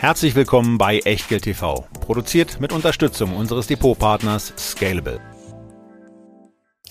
Herzlich willkommen bei Echtgeld TV, produziert mit Unterstützung unseres Depotpartners Scalable.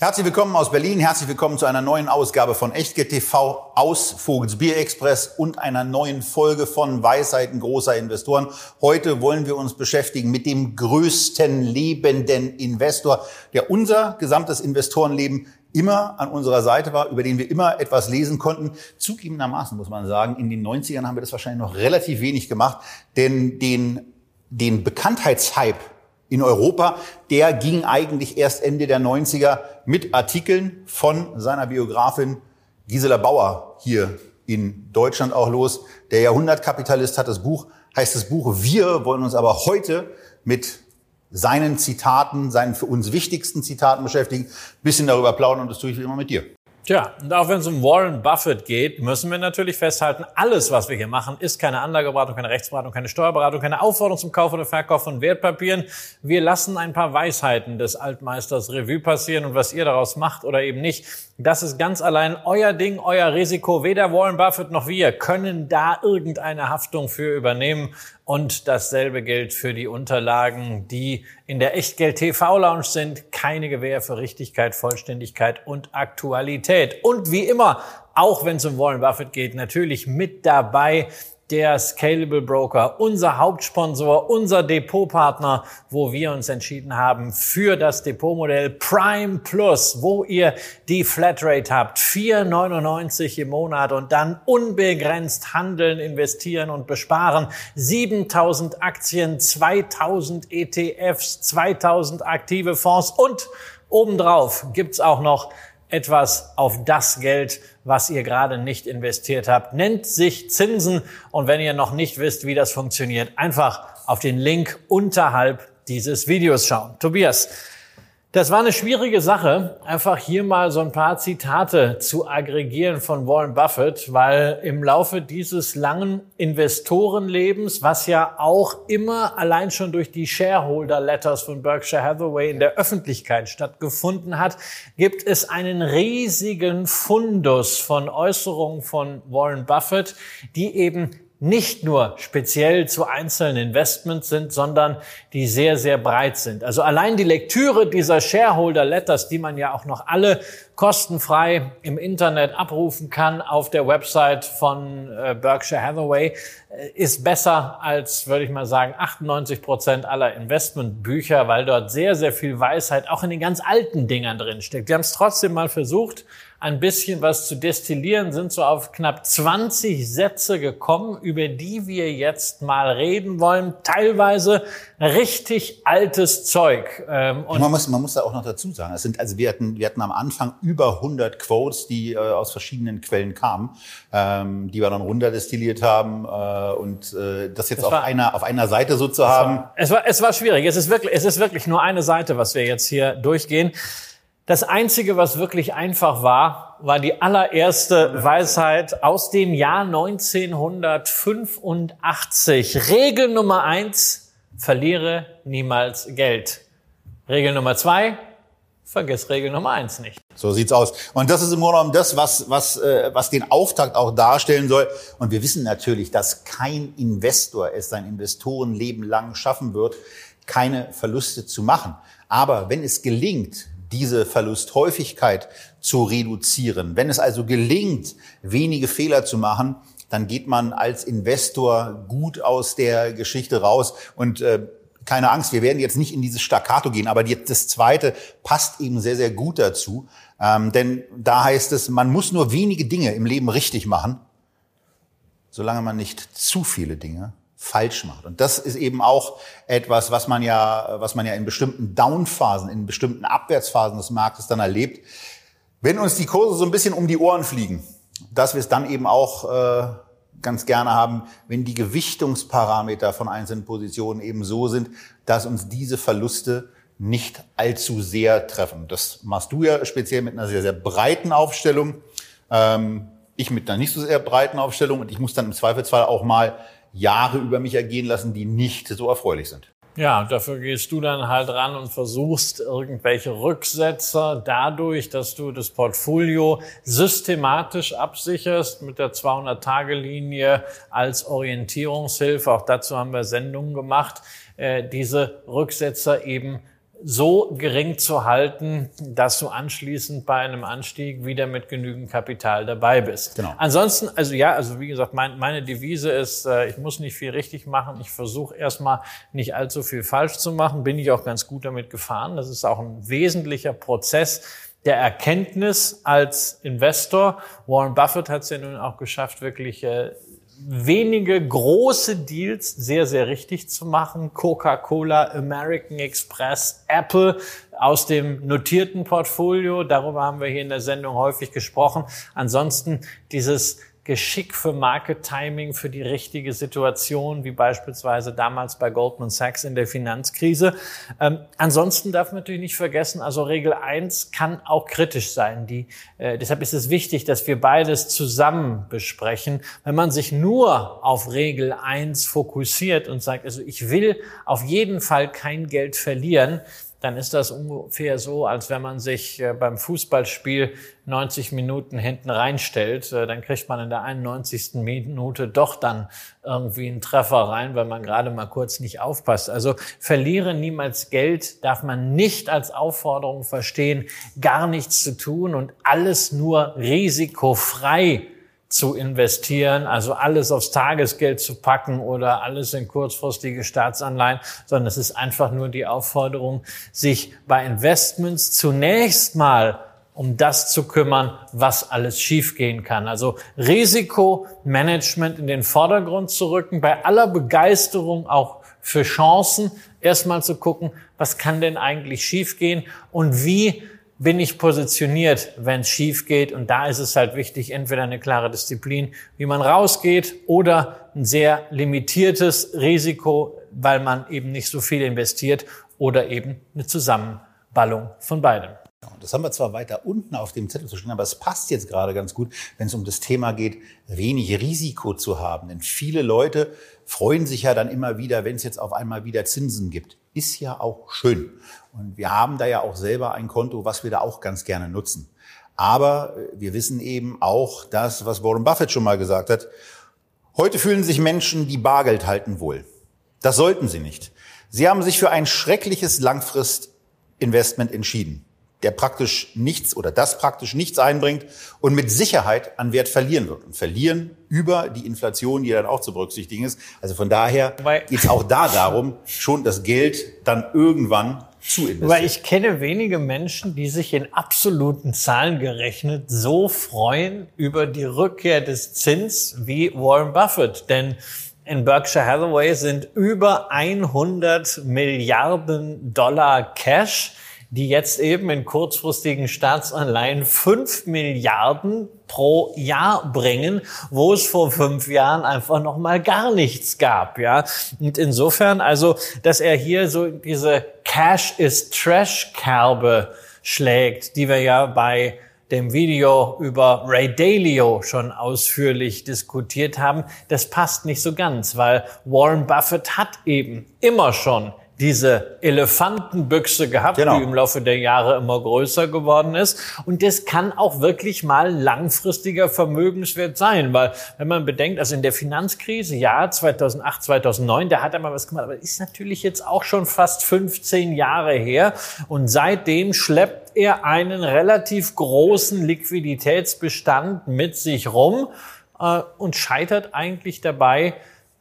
Herzlich willkommen aus Berlin, herzlich willkommen zu einer neuen Ausgabe von Echtgeld TV aus Vogels Bier Express und einer neuen Folge von Weisheiten großer Investoren. Heute wollen wir uns beschäftigen mit dem größten lebenden Investor, der unser gesamtes Investorenleben immer an unserer Seite war, über den wir immer etwas lesen konnten. Zugegebenermaßen muss man sagen, in den 90ern haben wir das wahrscheinlich noch relativ wenig gemacht, denn den, den Bekanntheitshype in Europa, der ging eigentlich erst Ende der 90er mit Artikeln von seiner Biografin Gisela Bauer hier in Deutschland auch los. Der Jahrhundertkapitalist hat das Buch, heißt das Buch. Wir wollen uns aber heute mit seinen Zitaten, seinen für uns wichtigsten Zitaten beschäftigen, bisschen darüber plaudern und das tue ich wie immer mit dir. Tja, und auch wenn es um Warren Buffett geht, müssen wir natürlich festhalten, alles, was wir hier machen, ist keine Anlageberatung, keine Rechtsberatung, keine Steuerberatung, keine Aufforderung zum Kauf oder Verkauf von Wertpapieren. Wir lassen ein paar Weisheiten des Altmeisters Revue passieren und was ihr daraus macht oder eben nicht, das ist ganz allein euer Ding, euer Risiko. Weder Warren Buffett noch wir können da irgendeine Haftung für übernehmen. Und dasselbe gilt für die Unterlagen, die in der Echtgeld TV Lounge sind. Keine Gewähr für Richtigkeit, Vollständigkeit und Aktualität. Und wie immer, auch wenn es um Warren Buffett geht, natürlich mit dabei der Scalable Broker, unser Hauptsponsor, unser Depotpartner, wo wir uns entschieden haben für das Depotmodell Prime Plus, wo ihr die Flatrate habt, 4,99 im Monat und dann unbegrenzt handeln, investieren und besparen. 7000 Aktien, 2000 ETFs, 2000 aktive Fonds und obendrauf gibt's auch noch etwas auf das Geld, was ihr gerade nicht investiert habt. Nennt sich Zinsen. Und wenn ihr noch nicht wisst, wie das funktioniert, einfach auf den Link unterhalb dieses Videos schauen. Tobias, das war eine schwierige Sache, einfach hier mal so ein paar Zitate zu aggregieren von Warren Buffett, weil im Laufe dieses langen Investorenlebens, was ja auch immer allein schon durch die Shareholder Letters von Berkshire Hathaway in der Öffentlichkeit stattgefunden hat, gibt es einen riesigen Fundus von Äußerungen von Warren Buffett, die eben nicht nur speziell zu einzelnen Investments sind, sondern die sehr, sehr breit sind. Also allein die Lektüre dieser Shareholder Letters, die man ja auch noch alle kostenfrei im Internet abrufen kann auf der Website von äh, Berkshire Hathaway, äh, ist besser als, würde ich mal sagen, 98 Prozent aller Investmentbücher, weil dort sehr, sehr viel Weisheit auch in den ganz alten Dingern drin steckt. Wir haben es trotzdem mal versucht, ein bisschen was zu destillieren, sind so auf knapp 20 Sätze gekommen, über die wir jetzt mal reden wollen. Teilweise richtig altes Zeug. Ähm, und man, muss, man muss da auch noch dazu sagen, es sind, also wir hatten, wir hatten am Anfang über 100 Quotes, die äh, aus verschiedenen Quellen kamen, ähm, die wir dann runterdestilliert haben äh, und äh, das jetzt auf war, einer auf einer Seite so zu haben. War, es war es war schwierig. Es ist wirklich es ist wirklich nur eine Seite, was wir jetzt hier durchgehen. Das Einzige, was wirklich einfach war, war die allererste Weisheit aus dem Jahr 1985. Regel Nummer eins, verliere niemals Geld. Regel Nummer zwei, vergiss Regel Nummer eins nicht. So sieht's aus. Und das ist im Grunde genommen das, was, was, äh, was den Auftakt auch darstellen soll. Und wir wissen natürlich, dass kein Investor es sein Investorenleben lang schaffen wird, keine Verluste zu machen. Aber wenn es gelingt, diese Verlusthäufigkeit zu reduzieren. Wenn es also gelingt, wenige Fehler zu machen, dann geht man als Investor gut aus der Geschichte raus und äh, keine Angst, wir werden jetzt nicht in dieses Staccato gehen, aber die, das zweite passt eben sehr, sehr gut dazu. Ähm, denn da heißt es, man muss nur wenige Dinge im Leben richtig machen, solange man nicht zu viele Dinge falsch macht. Und das ist eben auch etwas, was man ja, was man ja in bestimmten Downphasen, in bestimmten Abwärtsphasen des Marktes dann erlebt. Wenn uns die Kurse so ein bisschen um die Ohren fliegen, dass wir es dann eben auch äh, ganz gerne haben, wenn die Gewichtungsparameter von einzelnen Positionen eben so sind, dass uns diese Verluste nicht allzu sehr treffen. Das machst du ja speziell mit einer sehr, sehr breiten Aufstellung. Ähm, ich mit einer nicht so sehr breiten Aufstellung und ich muss dann im Zweifelsfall auch mal Jahre über mich ergehen lassen, die nicht so erfreulich sind. Ja, dafür gehst du dann halt ran und versuchst irgendwelche Rücksetzer dadurch, dass du das Portfolio systematisch absicherst mit der 200-Tage-Linie als Orientierungshilfe. Auch dazu haben wir Sendungen gemacht, äh, diese Rücksetzer eben so gering zu halten, dass du anschließend bei einem Anstieg wieder mit genügend Kapital dabei bist. Genau. Ansonsten, also ja, also wie gesagt, mein, meine Devise ist, äh, ich muss nicht viel richtig machen. Ich versuche erstmal nicht allzu viel falsch zu machen. Bin ich auch ganz gut damit gefahren. Das ist auch ein wesentlicher Prozess der Erkenntnis als Investor. Warren Buffett hat es ja nun auch geschafft, wirklich äh, wenige große Deals sehr, sehr richtig zu machen. Coca-Cola, American Express, Apple aus dem notierten Portfolio. Darüber haben wir hier in der Sendung häufig gesprochen. Ansonsten dieses Geschick für Market Timing, für die richtige Situation, wie beispielsweise damals bei Goldman Sachs in der Finanzkrise. Ähm, ansonsten darf man natürlich nicht vergessen, also Regel 1 kann auch kritisch sein. Die, äh, deshalb ist es wichtig, dass wir beides zusammen besprechen. Wenn man sich nur auf Regel 1 fokussiert und sagt, also ich will auf jeden Fall kein Geld verlieren, dann ist das ungefähr so, als wenn man sich äh, beim Fußballspiel 90 Minuten hinten reinstellt. Äh, dann kriegt man in der 91. Minute doch dann irgendwie einen Treffer rein, weil man gerade mal kurz nicht aufpasst. Also verliere niemals Geld darf man nicht als Aufforderung verstehen, gar nichts zu tun und alles nur risikofrei zu investieren, also alles aufs Tagesgeld zu packen oder alles in kurzfristige Staatsanleihen, sondern es ist einfach nur die Aufforderung, sich bei Investments zunächst mal um das zu kümmern, was alles schiefgehen kann. Also Risikomanagement in den Vordergrund zu rücken, bei aller Begeisterung auch für Chancen, erstmal zu gucken, was kann denn eigentlich schiefgehen und wie bin ich positioniert, wenn es schief geht. Und da ist es halt wichtig, entweder eine klare Disziplin, wie man rausgeht, oder ein sehr limitiertes Risiko, weil man eben nicht so viel investiert, oder eben eine Zusammenballung von beidem. Das haben wir zwar weiter unten auf dem Zettel zu stehen, aber es passt jetzt gerade ganz gut, wenn es um das Thema geht, wenig Risiko zu haben. Denn viele Leute freuen sich ja dann immer wieder, wenn es jetzt auf einmal wieder Zinsen gibt. Ist ja auch schön. Und wir haben da ja auch selber ein Konto, was wir da auch ganz gerne nutzen. Aber äh, wir wissen eben auch das, was Warren Buffett schon mal gesagt hat. Heute fühlen sich Menschen, die Bargeld halten, wohl. Das sollten sie nicht. Sie haben sich für ein schreckliches Langfristinvestment entschieden der praktisch nichts oder das praktisch nichts einbringt und mit Sicherheit an Wert verlieren wird. Und verlieren über die Inflation, die dann auch zu berücksichtigen ist. Also von daher geht es auch da darum, schon das Geld dann irgendwann zu investieren. Weil ich kenne wenige Menschen, die sich in absoluten Zahlen gerechnet so freuen über die Rückkehr des Zins wie Warren Buffett. Denn in Berkshire Hathaway sind über 100 Milliarden Dollar Cash die jetzt eben in kurzfristigen Staatsanleihen fünf Milliarden pro Jahr bringen, wo es vor fünf Jahren einfach noch mal gar nichts gab, ja. Und insofern, also, dass er hier so diese Cash is Trash Kerbe schlägt, die wir ja bei dem Video über Ray Dalio schon ausführlich diskutiert haben, das passt nicht so ganz, weil Warren Buffett hat eben immer schon diese Elefantenbüchse gehabt, genau. die im Laufe der Jahre immer größer geworden ist. Und das kann auch wirklich mal langfristiger Vermögenswert sein, weil wenn man bedenkt, also in der Finanzkrise, ja, 2008, 2009, da hat er mal was gemacht, aber ist natürlich jetzt auch schon fast 15 Jahre her. Und seitdem schleppt er einen relativ großen Liquiditätsbestand mit sich rum äh, und scheitert eigentlich dabei,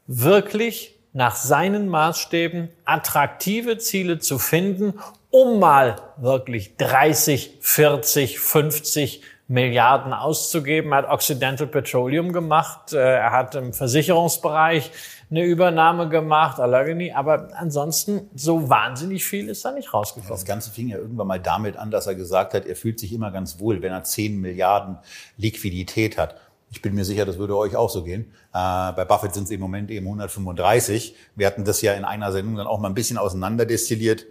wirklich nach seinen Maßstäben attraktive Ziele zu finden, um mal wirklich 30, 40, 50 Milliarden auszugeben. Er hat Occidental Petroleum gemacht, äh, er hat im Versicherungsbereich eine Übernahme gemacht, Allegheny, aber ansonsten so wahnsinnig viel ist da nicht rausgekommen. Das Ganze fing ja irgendwann mal damit an, dass er gesagt hat, er fühlt sich immer ganz wohl, wenn er 10 Milliarden Liquidität hat. Ich bin mir sicher, das würde euch auch so gehen. Äh, bei Buffett sind es im Moment eben 135. Wir hatten das ja in einer Sendung dann auch mal ein bisschen auseinanderdestilliert.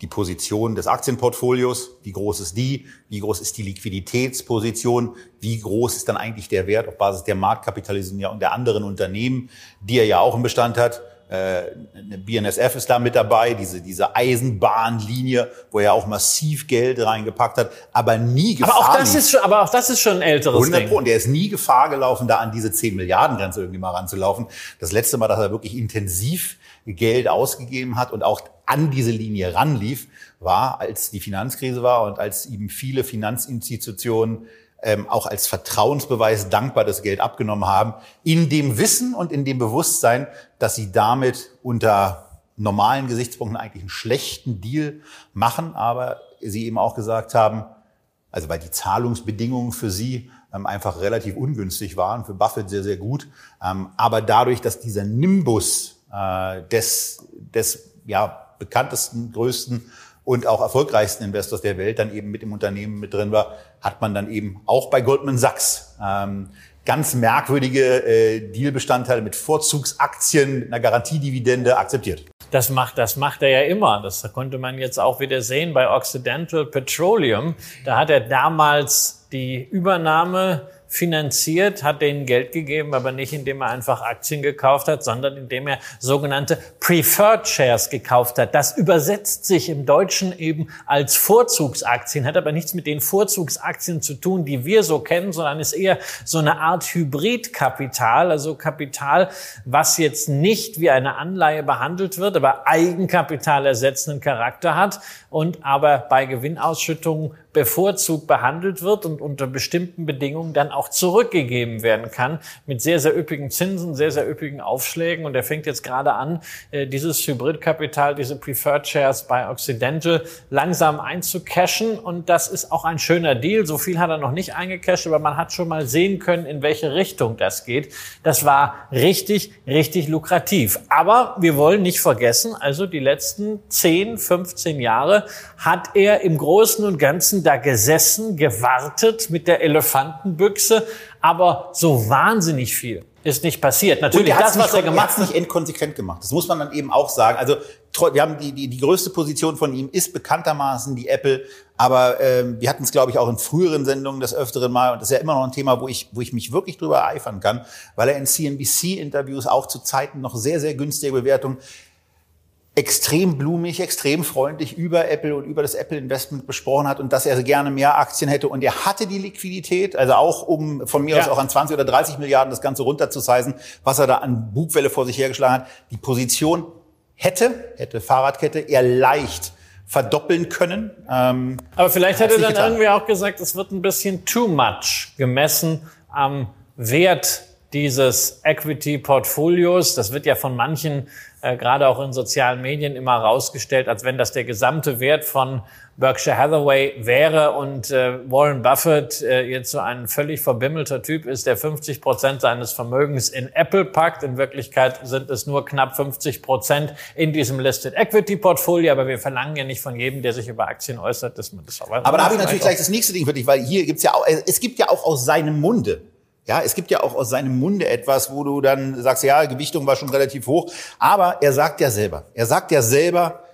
Die Position des Aktienportfolios, wie groß ist die? Wie groß ist die Liquiditätsposition? Wie groß ist dann eigentlich der Wert auf Basis der Marktkapitalisierung der anderen Unternehmen, die er ja auch im Bestand hat? Äh, eine BNSF ist da mit dabei, diese, diese Eisenbahnlinie, wo er auch massiv Geld reingepackt hat, aber nie Gefahr aber auch das ist schon, Aber auch das ist schon ein älteres 100 Ding. Und er ist nie Gefahr gelaufen, da an diese 10 Milliarden Grenze irgendwie mal ranzulaufen. Das letzte Mal, dass er wirklich intensiv Geld ausgegeben hat und auch an diese Linie ranlief, war, als die Finanzkrise war und als eben viele Finanzinstitutionen ähm, auch als Vertrauensbeweis dankbar das Geld abgenommen haben, in dem Wissen und in dem Bewusstsein, dass sie damit unter normalen Gesichtspunkten eigentlich einen schlechten Deal machen, aber sie eben auch gesagt haben, also weil die Zahlungsbedingungen für sie ähm, einfach relativ ungünstig waren, für Buffett sehr, sehr gut, ähm, aber dadurch, dass dieser Nimbus äh, des, des ja, bekanntesten, größten und auch erfolgreichsten Investors der Welt dann eben mit im Unternehmen mit drin war, hat man dann eben auch bei Goldman Sachs ähm, ganz merkwürdige äh, Dealbestandteile mit Vorzugsaktien, mit einer Garantiedividende akzeptiert. Das macht, das macht er ja immer. Das konnte man jetzt auch wieder sehen bei Occidental Petroleum. Da hat er damals die Übernahme finanziert, hat denen Geld gegeben, aber nicht indem er einfach Aktien gekauft hat, sondern indem er sogenannte Preferred Shares gekauft hat. Das übersetzt sich im Deutschen eben als Vorzugsaktien, hat aber nichts mit den Vorzugsaktien zu tun, die wir so kennen, sondern ist eher so eine Art Hybridkapital, also Kapital, was jetzt nicht wie eine Anleihe behandelt wird, aber Eigenkapital ersetzenden Charakter hat und aber bei Gewinnausschüttungen bevorzugt behandelt wird und unter bestimmten Bedingungen dann auch zurückgegeben werden kann mit sehr, sehr üppigen Zinsen, sehr, sehr üppigen Aufschlägen. Und er fängt jetzt gerade an, äh, dieses Hybridkapital, diese Preferred Shares bei Occidental langsam einzucashen. Und das ist auch ein schöner Deal. So viel hat er noch nicht eingecasht, aber man hat schon mal sehen können, in welche Richtung das geht. Das war richtig, richtig lukrativ. Aber wir wollen nicht vergessen, also die letzten 10, 15 Jahre hat er im Großen und Ganzen da gesessen, gewartet mit der Elefantenbüchse, aber so wahnsinnig viel ist nicht passiert. Natürlich, das, was er gemacht hat, nicht endkonsequent gemacht. Das muss man dann eben auch sagen. Also wir haben die, die, die größte Position von ihm ist bekanntermaßen die Apple. Aber ähm, wir hatten es, glaube ich, auch in früheren Sendungen des Öfteren mal. Und das ist ja immer noch ein Thema, wo ich, wo ich mich wirklich drüber eifern kann, weil er in CNBC-Interviews auch zu Zeiten noch sehr, sehr günstige Bewertungen extrem blumig, extrem freundlich über Apple und über das Apple-Investment besprochen hat und dass er gerne mehr Aktien hätte. Und er hatte die Liquidität, also auch um von mir ja. aus auch an 20 oder 30 Milliarden das Ganze runterzusizen, was er da an Bugwelle vor sich hergeschlagen hat. Die Position hätte, hätte Fahrradkette, er leicht verdoppeln können. Ähm, Aber vielleicht hätte er dann getan. irgendwie auch gesagt, es wird ein bisschen too much gemessen am Wert dieses Equity-Portfolios. Das wird ja von manchen äh, gerade auch in sozialen Medien immer rausgestellt, als wenn das der gesamte Wert von Berkshire Hathaway wäre. Und äh, Warren Buffett äh, jetzt so ein völlig verbimmelter Typ ist, der 50 Prozent seines Vermögens in Apple packt. In Wirklichkeit sind es nur knapp 50 Prozent in diesem Listed Equity Portfolio, aber wir verlangen ja nicht von jedem, der sich über Aktien äußert, dass man das auch Aber da habe ich natürlich gleich das nächste Ding für dich, weil hier gibt's ja auch, es gibt ja auch aus seinem Munde ja, es gibt ja auch aus seinem Munde etwas, wo du dann sagst, ja, Gewichtung war schon relativ hoch. Aber er sagt ja selber, er sagt ja selber,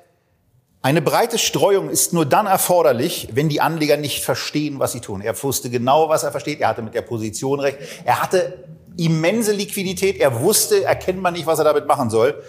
eine breite Streuung ist nur dann erforderlich, wenn die Anleger nicht verstehen, was sie tun. Er wusste genau, was er versteht. Er hatte mit der Position recht. Er hatte immense Liquidität. Er wusste, erkennt man nicht, was er damit machen soll.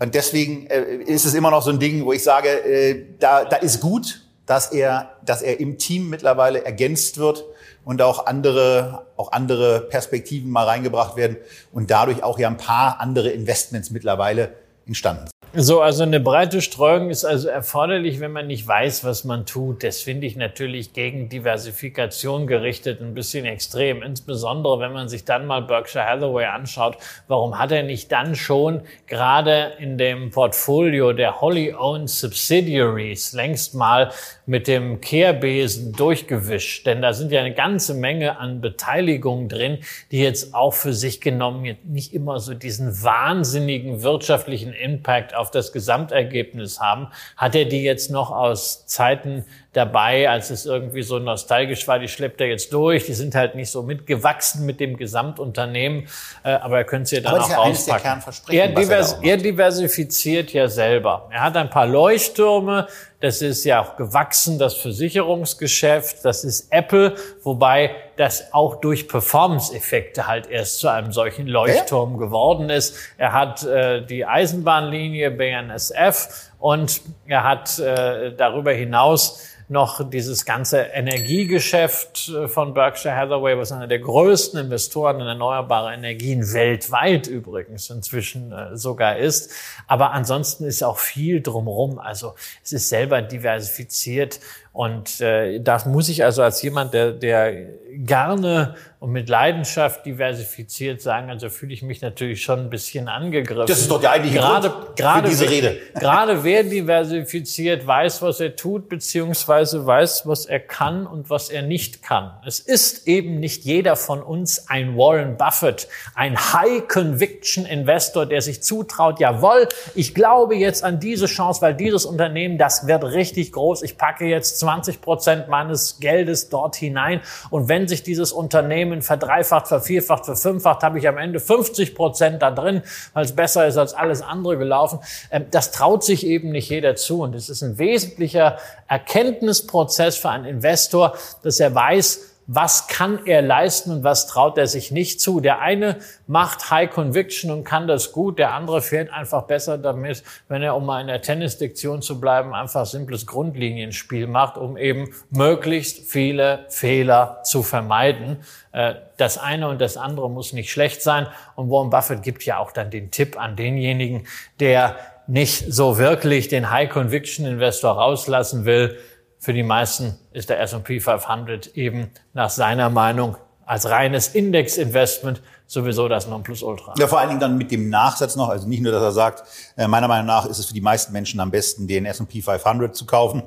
Und deswegen äh, ist es immer noch so ein Ding, wo ich sage, äh, da, da ist gut, dass er, dass er im Team mittlerweile ergänzt wird und auch andere, auch andere Perspektiven mal reingebracht werden und dadurch auch ja ein paar andere Investments mittlerweile entstanden sind. So, also eine breite Streuung ist also erforderlich, wenn man nicht weiß, was man tut. Das finde ich natürlich gegen Diversifikation gerichtet ein bisschen extrem. Insbesondere, wenn man sich dann mal Berkshire Hathaway anschaut. Warum hat er nicht dann schon gerade in dem Portfolio der Holly Owned Subsidiaries längst mal mit dem Kehrbesen durchgewischt? Denn da sind ja eine ganze Menge an Beteiligungen drin, die jetzt auch für sich genommen nicht immer so diesen wahnsinnigen wirtschaftlichen Impact auf das Gesamtergebnis haben. Hat er die jetzt noch aus Zeiten dabei, als es irgendwie so nostalgisch war, die schleppt er jetzt durch. Die sind halt nicht so mitgewachsen mit dem Gesamtunternehmen, äh, aber er könnte sie ja dann aber auch ja rauspacken. Er, divers er, diversifiziert ja selber. Er hat ein paar Leuchttürme, das ist ja auch gewachsen, das Versicherungsgeschäft, das ist Apple, wobei das auch durch Performance-Effekte halt erst zu einem solchen Leuchtturm ja? geworden ist. Er hat äh, die Eisenbahnlinie BNSF und er hat äh, darüber hinaus noch dieses ganze Energiegeschäft äh, von Berkshire Hathaway, was einer der größten Investoren in erneuerbare Energien weltweit übrigens inzwischen äh, sogar ist. Aber ansonsten ist auch viel drumherum. Also es ist selber diversifiziert und äh, das muss ich also als jemand, der, der gerne und mit Leidenschaft diversifiziert sagen, also fühle ich mich natürlich schon ein bisschen angegriffen. Das ist doch der eigentliche gerade, Grund gerade, für diese Rede. Gerade wer diversifiziert, weiß, was er tut, beziehungsweise weiß, was er kann und was er nicht kann. Es ist eben nicht jeder von uns ein Warren Buffett, ein High-Conviction-Investor, der sich zutraut, jawohl, ich glaube jetzt an diese Chance, weil dieses Unternehmen, das wird richtig groß, ich packe jetzt 20 Prozent meines Geldes dort hinein. Und wenn sich dieses Unternehmen verdreifacht, vervierfacht, verfünffacht, habe ich am Ende 50 Prozent da drin, weil es besser ist als alles andere gelaufen. Ähm, das traut sich eben nicht jeder zu. Und es ist ein wesentlicher Erkenntnisprozess für einen Investor, dass er weiß, was kann er leisten und was traut er sich nicht zu. Der eine macht High Conviction und kann das gut, der andere fährt einfach besser damit, wenn er, um mal in der Tennisdiktion zu bleiben, einfach simples Grundlinienspiel macht, um eben möglichst viele Fehler zu vermeiden. Äh, das eine und das andere muss nicht schlecht sein. Und Warren Buffett gibt ja auch dann den Tipp an denjenigen, der nicht so wirklich den High Conviction Investor rauslassen will, für die meisten ist der S&P 500 eben nach seiner Meinung als reines Indexinvestment sowieso das Nonplusultra. Ja, vor allen Dingen dann mit dem Nachsatz noch, also nicht nur, dass er sagt, äh, meiner Meinung nach ist es für die meisten Menschen am besten, den S&P 500 zu kaufen,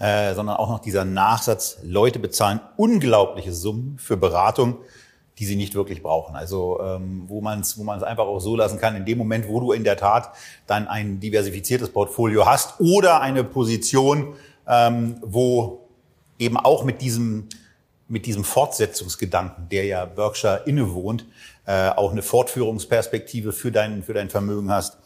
äh, sondern auch noch dieser Nachsatz, Leute bezahlen unglaubliche Summen für Beratung, die sie nicht wirklich brauchen. Also ähm, wo man es wo man's einfach auch so lassen kann, in dem Moment, wo du in der Tat dann ein diversifiziertes Portfolio hast oder eine Position, ähm, wo eben auch mit diesem, mit diesem Fortsetzungsgedanken, der ja Berkshire innewohnt, äh, auch eine Fortführungsperspektive für dein, für dein Vermögen hast,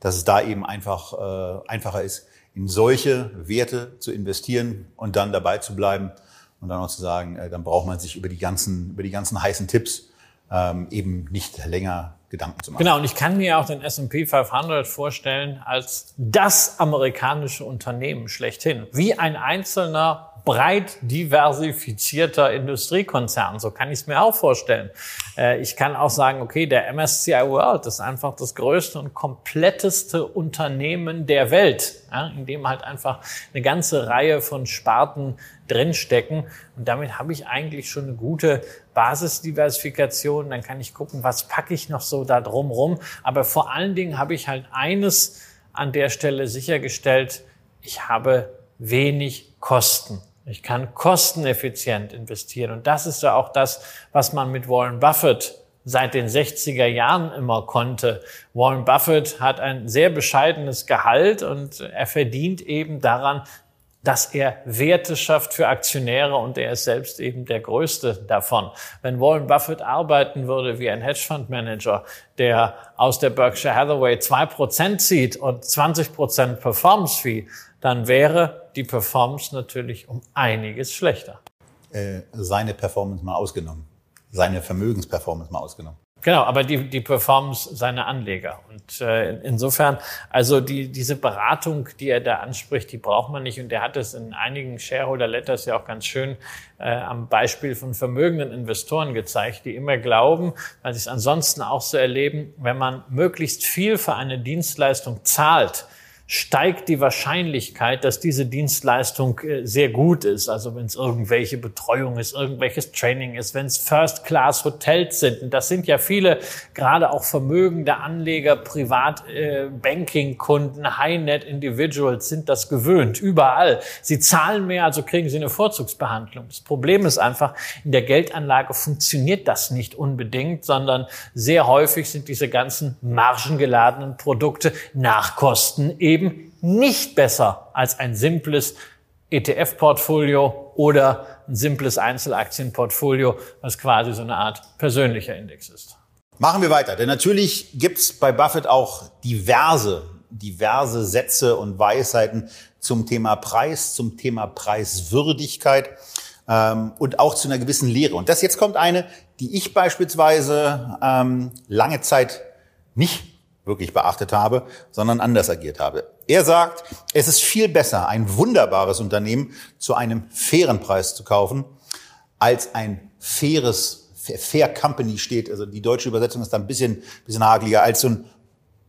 dass es da eben einfach äh, einfacher ist, in solche Werte zu investieren und dann dabei zu bleiben und dann auch zu sagen, äh, dann braucht man sich über die ganzen, über die ganzen heißen Tipps ähm, eben nicht länger Gedanken zu machen. Genau, und ich kann mir auch den S&P 500 vorstellen als das amerikanische Unternehmen schlechthin. Wie ein einzelner breit diversifizierter Industriekonzern. So kann ich es mir auch vorstellen. Äh, ich kann auch sagen, okay, der MSCI World ist einfach das größte und kompletteste Unternehmen der Welt, in dem halt einfach eine ganze Reihe von Sparten drinstecken. Und damit habe ich eigentlich schon eine gute Basisdiversifikation. Dann kann ich gucken, was packe ich noch so da drumrum. Aber vor allen Dingen habe ich halt eines an der Stelle sichergestellt. Ich habe wenig Kosten. Ich kann kosteneffizient investieren. Und das ist ja auch das, was man mit Warren Buffett seit den 60er Jahren immer konnte. Warren Buffett hat ein sehr bescheidenes Gehalt und er verdient eben daran, dass er Werte schafft für Aktionäre und er ist selbst eben der größte davon. Wenn Warren Buffett arbeiten würde wie ein Hedgefondsmanager, der aus der Berkshire Hathaway zwei Prozent zieht und 20 Prozent Performance Fee, dann wäre die Performance natürlich um einiges schlechter. Äh, seine Performance mal ausgenommen. Seine Vermögensperformance mal ausgenommen. Genau, aber die, die Performance seiner Anleger. Und äh, insofern, also die, diese Beratung, die er da anspricht, die braucht man nicht. Und er hat es in einigen Shareholder-Letters ja auch ganz schön äh, am Beispiel von vermögenden Investoren gezeigt, die immer glauben, weil sie es ansonsten auch so erleben, wenn man möglichst viel für eine Dienstleistung zahlt, steigt die Wahrscheinlichkeit, dass diese Dienstleistung äh, sehr gut ist. Also wenn es irgendwelche Betreuung ist, irgendwelches Training ist, wenn es First-Class-Hotels sind. Und das sind ja viele, gerade auch vermögende Anleger, Privat-Banking-Kunden, äh, High-Net-Individuals sind das gewöhnt, überall. Sie zahlen mehr, also kriegen sie eine Vorzugsbehandlung. Das Problem ist einfach, in der Geldanlage funktioniert das nicht unbedingt, sondern sehr häufig sind diese ganzen margengeladenen Produkte nach Kosten eben eben nicht besser als ein simples ETF-Portfolio oder ein simples Einzelaktienportfolio, was quasi so eine Art persönlicher Index ist. Machen wir weiter, denn natürlich gibt's bei Buffett auch diverse diverse Sätze und Weisheiten zum Thema Preis, zum Thema Preiswürdigkeit ähm, und auch zu einer gewissen Lehre. Und das jetzt kommt eine, die ich beispielsweise ähm, lange Zeit nicht wirklich beachtet habe, sondern anders agiert habe. Er sagt, es ist viel besser, ein wunderbares Unternehmen zu einem fairen Preis zu kaufen, als ein faires, Fair Company steht. Also die deutsche Übersetzung ist da ein bisschen, bisschen hageliger, als so ein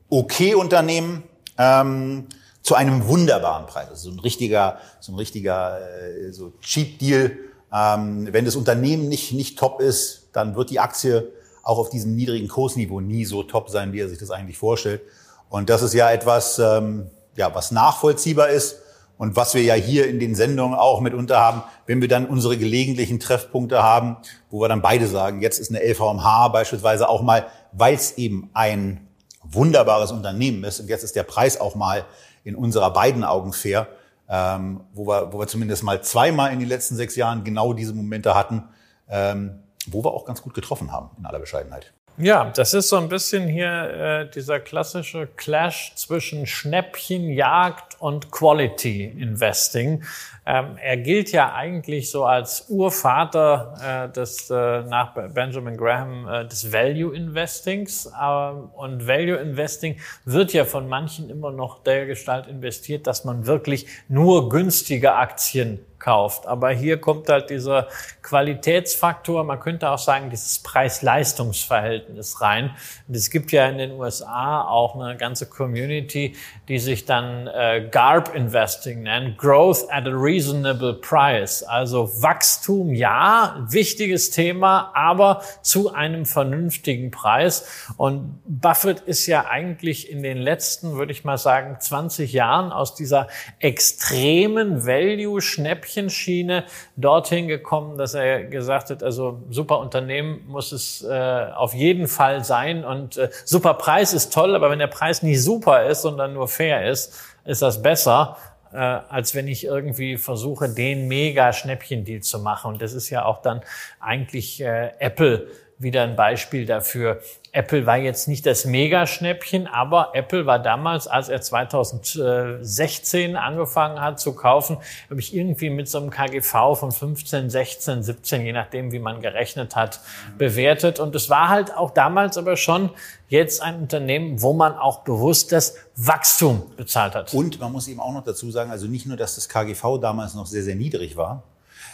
okay Unternehmen ähm, zu einem wunderbaren Preis. Also so ein richtiger, so ein richtiger äh, so Cheap Deal. Ähm, wenn das Unternehmen nicht, nicht top ist, dann wird die Aktie auch auf diesem niedrigen Kursniveau nie so top sein, wie er sich das eigentlich vorstellt. Und das ist ja etwas, ähm, ja, was nachvollziehbar ist und was wir ja hier in den Sendungen auch mitunter haben, wenn wir dann unsere gelegentlichen Treffpunkte haben, wo wir dann beide sagen, jetzt ist eine LVMH beispielsweise auch mal, weil es eben ein wunderbares Unternehmen ist und jetzt ist der Preis auch mal in unserer beiden Augen fair, ähm, wo, wir, wo wir zumindest mal zweimal in den letzten sechs Jahren genau diese Momente hatten, ähm, wo wir auch ganz gut getroffen haben, in aller Bescheidenheit. Ja, das ist so ein bisschen hier äh, dieser klassische Clash zwischen Schnäppchenjagd und Quality Investing. Ähm, er gilt ja eigentlich so als Urvater äh, des äh, nach Benjamin Graham äh, des Value Investings. Ähm, und Value Investing wird ja von manchen immer noch der Gestalt investiert, dass man wirklich nur günstige Aktien kauft. Aber hier kommt halt dieser Qualitätsfaktor, man könnte auch sagen, dieses Preis-Leistungs-Verhältnis rein. Und es gibt ja in den USA auch eine ganze Community, die sich dann äh, GARP Investing nennt, Growth at a Reasonable Price. Also Wachstum, ja, wichtiges Thema, aber zu einem vernünftigen Preis. Und Buffett ist ja eigentlich in den letzten, würde ich mal sagen, 20 Jahren aus dieser extremen Value-Schnäppchen Schnäppchenschiene dorthin gekommen, dass er gesagt hat, also super Unternehmen muss es äh, auf jeden Fall sein und äh, super Preis ist toll, aber wenn der Preis nicht super ist, sondern nur fair ist, ist das besser äh, als wenn ich irgendwie versuche, den mega Schnäppchendeal zu machen. Und das ist ja auch dann eigentlich äh, Apple wieder ein Beispiel dafür. Apple war jetzt nicht das Megaschnäppchen, aber Apple war damals, als er 2016 angefangen hat zu kaufen, habe ich irgendwie mit so einem KGV von 15, 16, 17, je nachdem, wie man gerechnet hat, bewertet. Und es war halt auch damals aber schon jetzt ein Unternehmen, wo man auch bewusst das Wachstum bezahlt hat. Und man muss eben auch noch dazu sagen, also nicht nur, dass das KGV damals noch sehr, sehr niedrig war,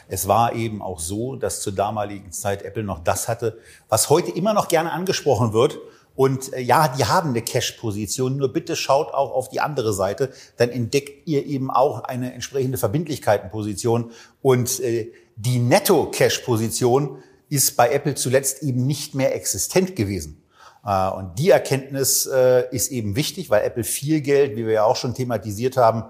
es war eben auch so, dass zur damaligen Zeit Apple noch das hatte, was heute immer noch gerne angesprochen wird. Und äh, ja, die haben eine Cash-Position, nur bitte schaut auch auf die andere Seite, dann entdeckt ihr eben auch eine entsprechende Verbindlichkeitenposition. Und äh, die Netto-Cash-Position ist bei Apple zuletzt eben nicht mehr existent gewesen. Äh, und die Erkenntnis ist eben wichtig, weil Apple viel Geld, wie wir ja auch schon thematisiert haben,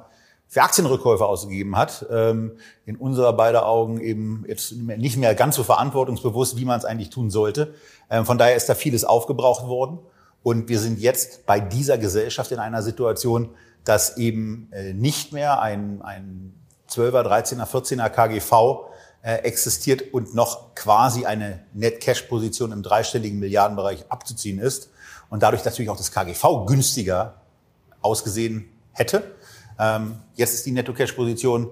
für Aktienrückkäufe ausgegeben hat, ähm, in unserer beider Augen eben jetzt nicht mehr ganz so verantwortungsbewusst, wie man es eigentlich tun sollte. Ähm, von daher ist da vieles aufgebraucht worden. Und wir sind jetzt bei dieser Gesellschaft in einer Situation, dass eben äh, nicht mehr ein, ein 12er, 13er, 14er KGV existiert und noch quasi eine Net-Cash-Position im dreistelligen Milliardenbereich abzuziehen ist. Und dadurch natürlich auch das KGV günstiger ausgesehen hätte. Ähm, jetzt ist die Netto-Cash-Position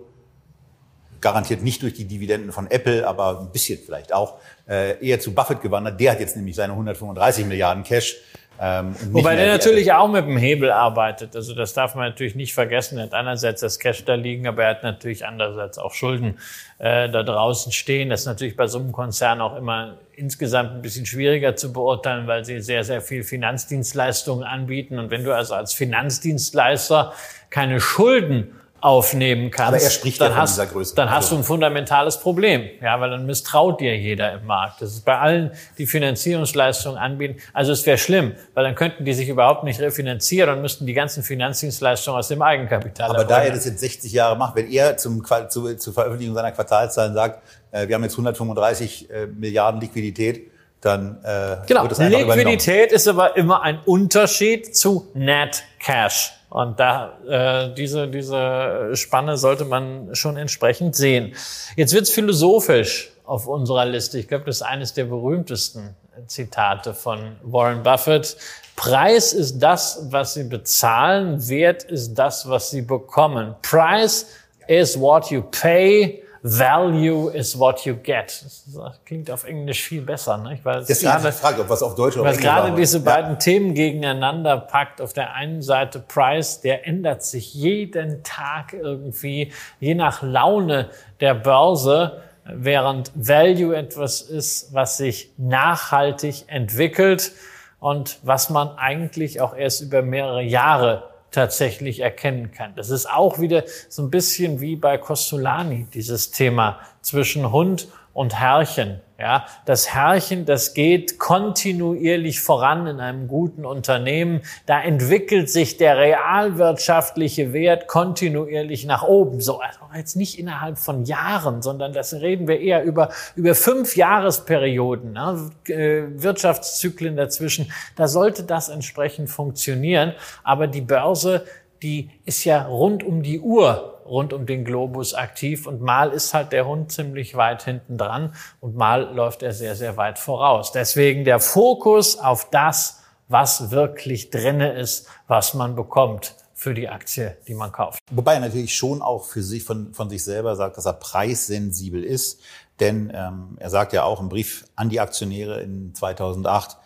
garantiert nicht durch die Dividenden von Apple, aber ein bisschen vielleicht auch, äh, eher zu Buffett gewandert. Der hat jetzt nämlich seine 135 Milliarden Cash. Ähm, Wobei der natürlich auch mit dem Hebel arbeitet. Also das darf man natürlich nicht vergessen. Er hat einerseits das Cash da liegen, aber er hat natürlich andererseits auch Schulden äh, da draußen stehen. Das ist natürlich bei so einem Konzern auch immer insgesamt ein bisschen schwieriger zu beurteilen, weil sie sehr, sehr viel Finanzdienstleistungen anbieten. Und wenn du also als Finanzdienstleister keine Schulden aufnehmen kannst, Aber er spricht dann, ja hast, Größe. dann hast du ein fundamentales Problem, ja, weil dann misstraut dir jeder im Markt. Das ist bei allen, die Finanzierungsleistungen anbieten. Also es wäre schlimm, weil dann könnten die sich überhaupt nicht refinanzieren und müssten die ganzen Finanzdienstleistungen aus dem Eigenkapital. Aber da er das jetzt 60 Jahre macht, wenn er zum, zu, zur Veröffentlichung seiner Quartalzahlen sagt, äh, wir haben jetzt 135 äh, Milliarden Liquidität, dann äh, genau. wird es einfach Liquidität ist aber immer ein Unterschied zu Net Cash. Und da äh, diese, diese Spanne sollte man schon entsprechend sehen. Jetzt wird's philosophisch auf unserer Liste. Ich glaube, das ist eines der berühmtesten Zitate von Warren Buffett. Preis ist das, was Sie bezahlen. Wert ist das, was Sie bekommen. Price is what you pay. Value is what you get. Das klingt auf Englisch viel besser, ne? Weil es gerade, Frage, ob was auf Deutsch oder weil gerade diese beiden ja. Themen gegeneinander packt. Auf der einen Seite Price, der ändert sich jeden Tag irgendwie, je nach Laune der Börse, während Value etwas ist, was sich nachhaltig entwickelt und was man eigentlich auch erst über mehrere Jahre tatsächlich erkennen kann. Das ist auch wieder so ein bisschen wie bei Costolani, dieses Thema zwischen Hund und Herrchen. Ja, das Herrchen, das geht kontinuierlich voran in einem guten Unternehmen. Da entwickelt sich der realwirtschaftliche Wert kontinuierlich nach oben. So, also jetzt nicht innerhalb von Jahren, sondern das reden wir eher über, über fünf Jahresperioden, ne? Äh, Wirtschaftszyklen dazwischen. Da sollte das entsprechend funktionieren. Aber die Börse, die ist ja rund um die Uhr rund um den Globus aktiv und mal ist halt der Hund ziemlich weit hinten dran und mal läuft er sehr, sehr weit voraus. Deswegen der Fokus auf das, was wirklich drinne ist, was man bekommt für die Aktie, die man kauft. Wobei er natürlich schon auch für sich von, von sich selber sagt, dass er preissensibel ist. Denn ähm, er sagt ja auch im Brief an die Aktionäre in 2008,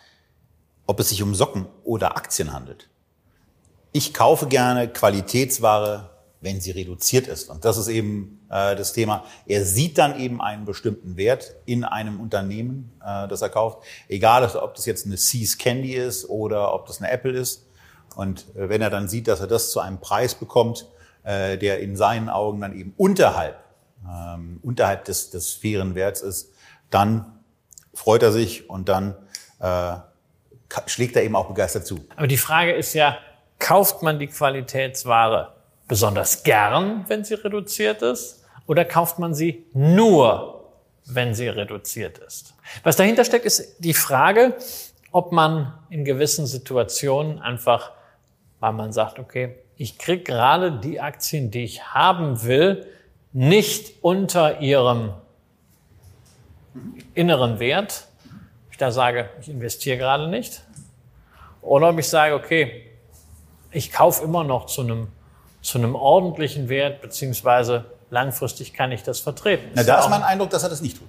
ob es sich um Socken oder Aktien handelt. Ich kaufe gerne Qualitätsware wenn sie reduziert ist. Und das ist eben äh, das Thema. Er sieht dann eben einen bestimmten Wert in einem Unternehmen, äh, das er kauft. Egal, ob das jetzt eine Seas Candy ist oder ob das eine Apple ist. Und äh, wenn er dann sieht, dass er das zu einem Preis bekommt, äh, der in seinen Augen dann eben unterhalb, ähm, unterhalb des, des fairen Werts ist, dann freut er sich und dann äh, schlägt er eben auch begeistert zu. Aber die Frage ist ja, kauft man die Qualitätsware besonders gern, wenn sie reduziert ist? Oder kauft man sie nur, wenn sie reduziert ist? Was dahinter steckt, ist die Frage, ob man in gewissen Situationen einfach, weil man sagt, okay, ich krieg gerade die Aktien, die ich haben will, nicht unter ihrem inneren Wert. Ich da sage, ich investiere gerade nicht. Oder ob ich sage, okay, ich kaufe immer noch zu einem zu einem ordentlichen Wert, beziehungsweise langfristig kann ich das vertreten. Na, da ist mein Eindruck, dass er das nicht tut.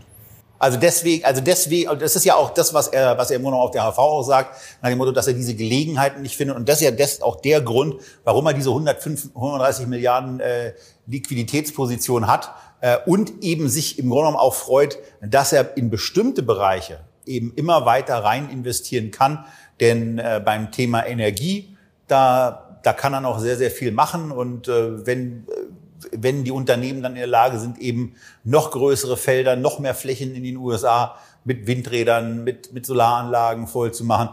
Also deswegen, also deswegen, das ist ja auch das, was er, was er immer noch auf der HV auch sagt, nach dem Motto, dass er diese Gelegenheiten nicht findet. Und das ist ja das auch der Grund, warum er diese 105, 130 Milliarden äh, Liquiditätsposition hat äh, und eben sich im Grunde genommen auch freut, dass er in bestimmte Bereiche eben immer weiter rein investieren kann. Denn äh, beim Thema Energie, da da kann er noch sehr, sehr viel machen. Und äh, wenn, äh, wenn die Unternehmen dann in der Lage sind, eben noch größere Felder, noch mehr Flächen in den USA mit Windrädern, mit, mit Solaranlagen voll zu machen,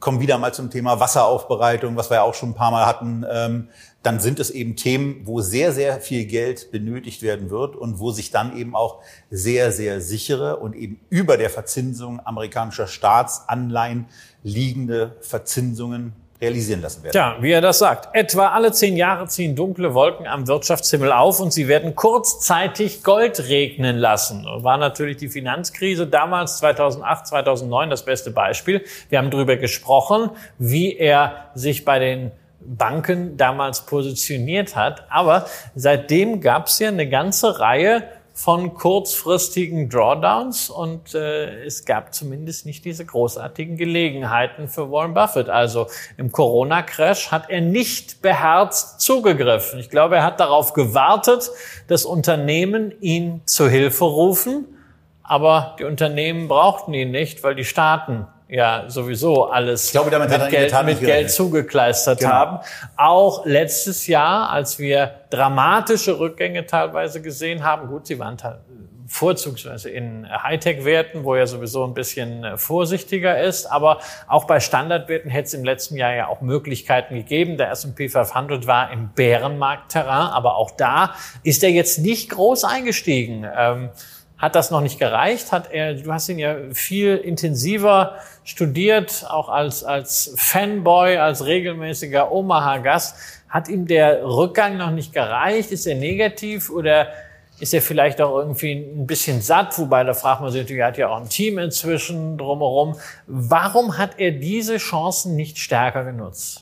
kommen wieder mal zum Thema Wasseraufbereitung, was wir ja auch schon ein paar Mal hatten. Ähm, dann sind es eben Themen, wo sehr, sehr viel Geld benötigt werden wird und wo sich dann eben auch sehr, sehr sichere und eben über der Verzinsung amerikanischer Staatsanleihen liegende Verzinsungen realisieren lassen werden. Ja, wie er das sagt. Etwa alle zehn Jahre ziehen dunkle Wolken am Wirtschaftshimmel auf und sie werden kurzzeitig Gold regnen lassen. War natürlich die Finanzkrise damals 2008, 2009 das beste Beispiel. Wir haben darüber gesprochen, wie er sich bei den Banken damals positioniert hat. Aber seitdem gab es ja eine ganze Reihe von kurzfristigen Drawdowns und äh, es gab zumindest nicht diese großartigen Gelegenheiten für Warren Buffett. Also im Corona-Crash hat er nicht beherzt zugegriffen. Ich glaube, er hat darauf gewartet, dass Unternehmen ihn zu Hilfe rufen, aber die Unternehmen brauchten ihn nicht, weil die Staaten ja sowieso alles glaube, mit, Geld, mit Geld zugekleistert genau. haben. Auch letztes Jahr, als wir dramatische Rückgänge teilweise gesehen haben, gut, sie waren vorzugsweise in Hightech-Werten, wo er sowieso ein bisschen äh, vorsichtiger ist. Aber auch bei Standardwerten hätte es im letzten Jahr ja auch Möglichkeiten gegeben. Der S&P 500 war im Bärenmarktterrain, aber auch da ist er jetzt nicht groß eingestiegen. Ähm, hat das noch nicht gereicht, hat er, du hast ihn ja viel intensiver studiert, auch als, als Fanboy, als regelmäßiger Omaha-Gast. Hat ihm der Rückgang noch nicht gereicht? Ist er negativ oder ist er vielleicht auch irgendwie ein bisschen satt, wobei da fragt man sich natürlich, er hat ja auch ein Team inzwischen drumherum. Warum hat er diese Chancen nicht stärker genutzt?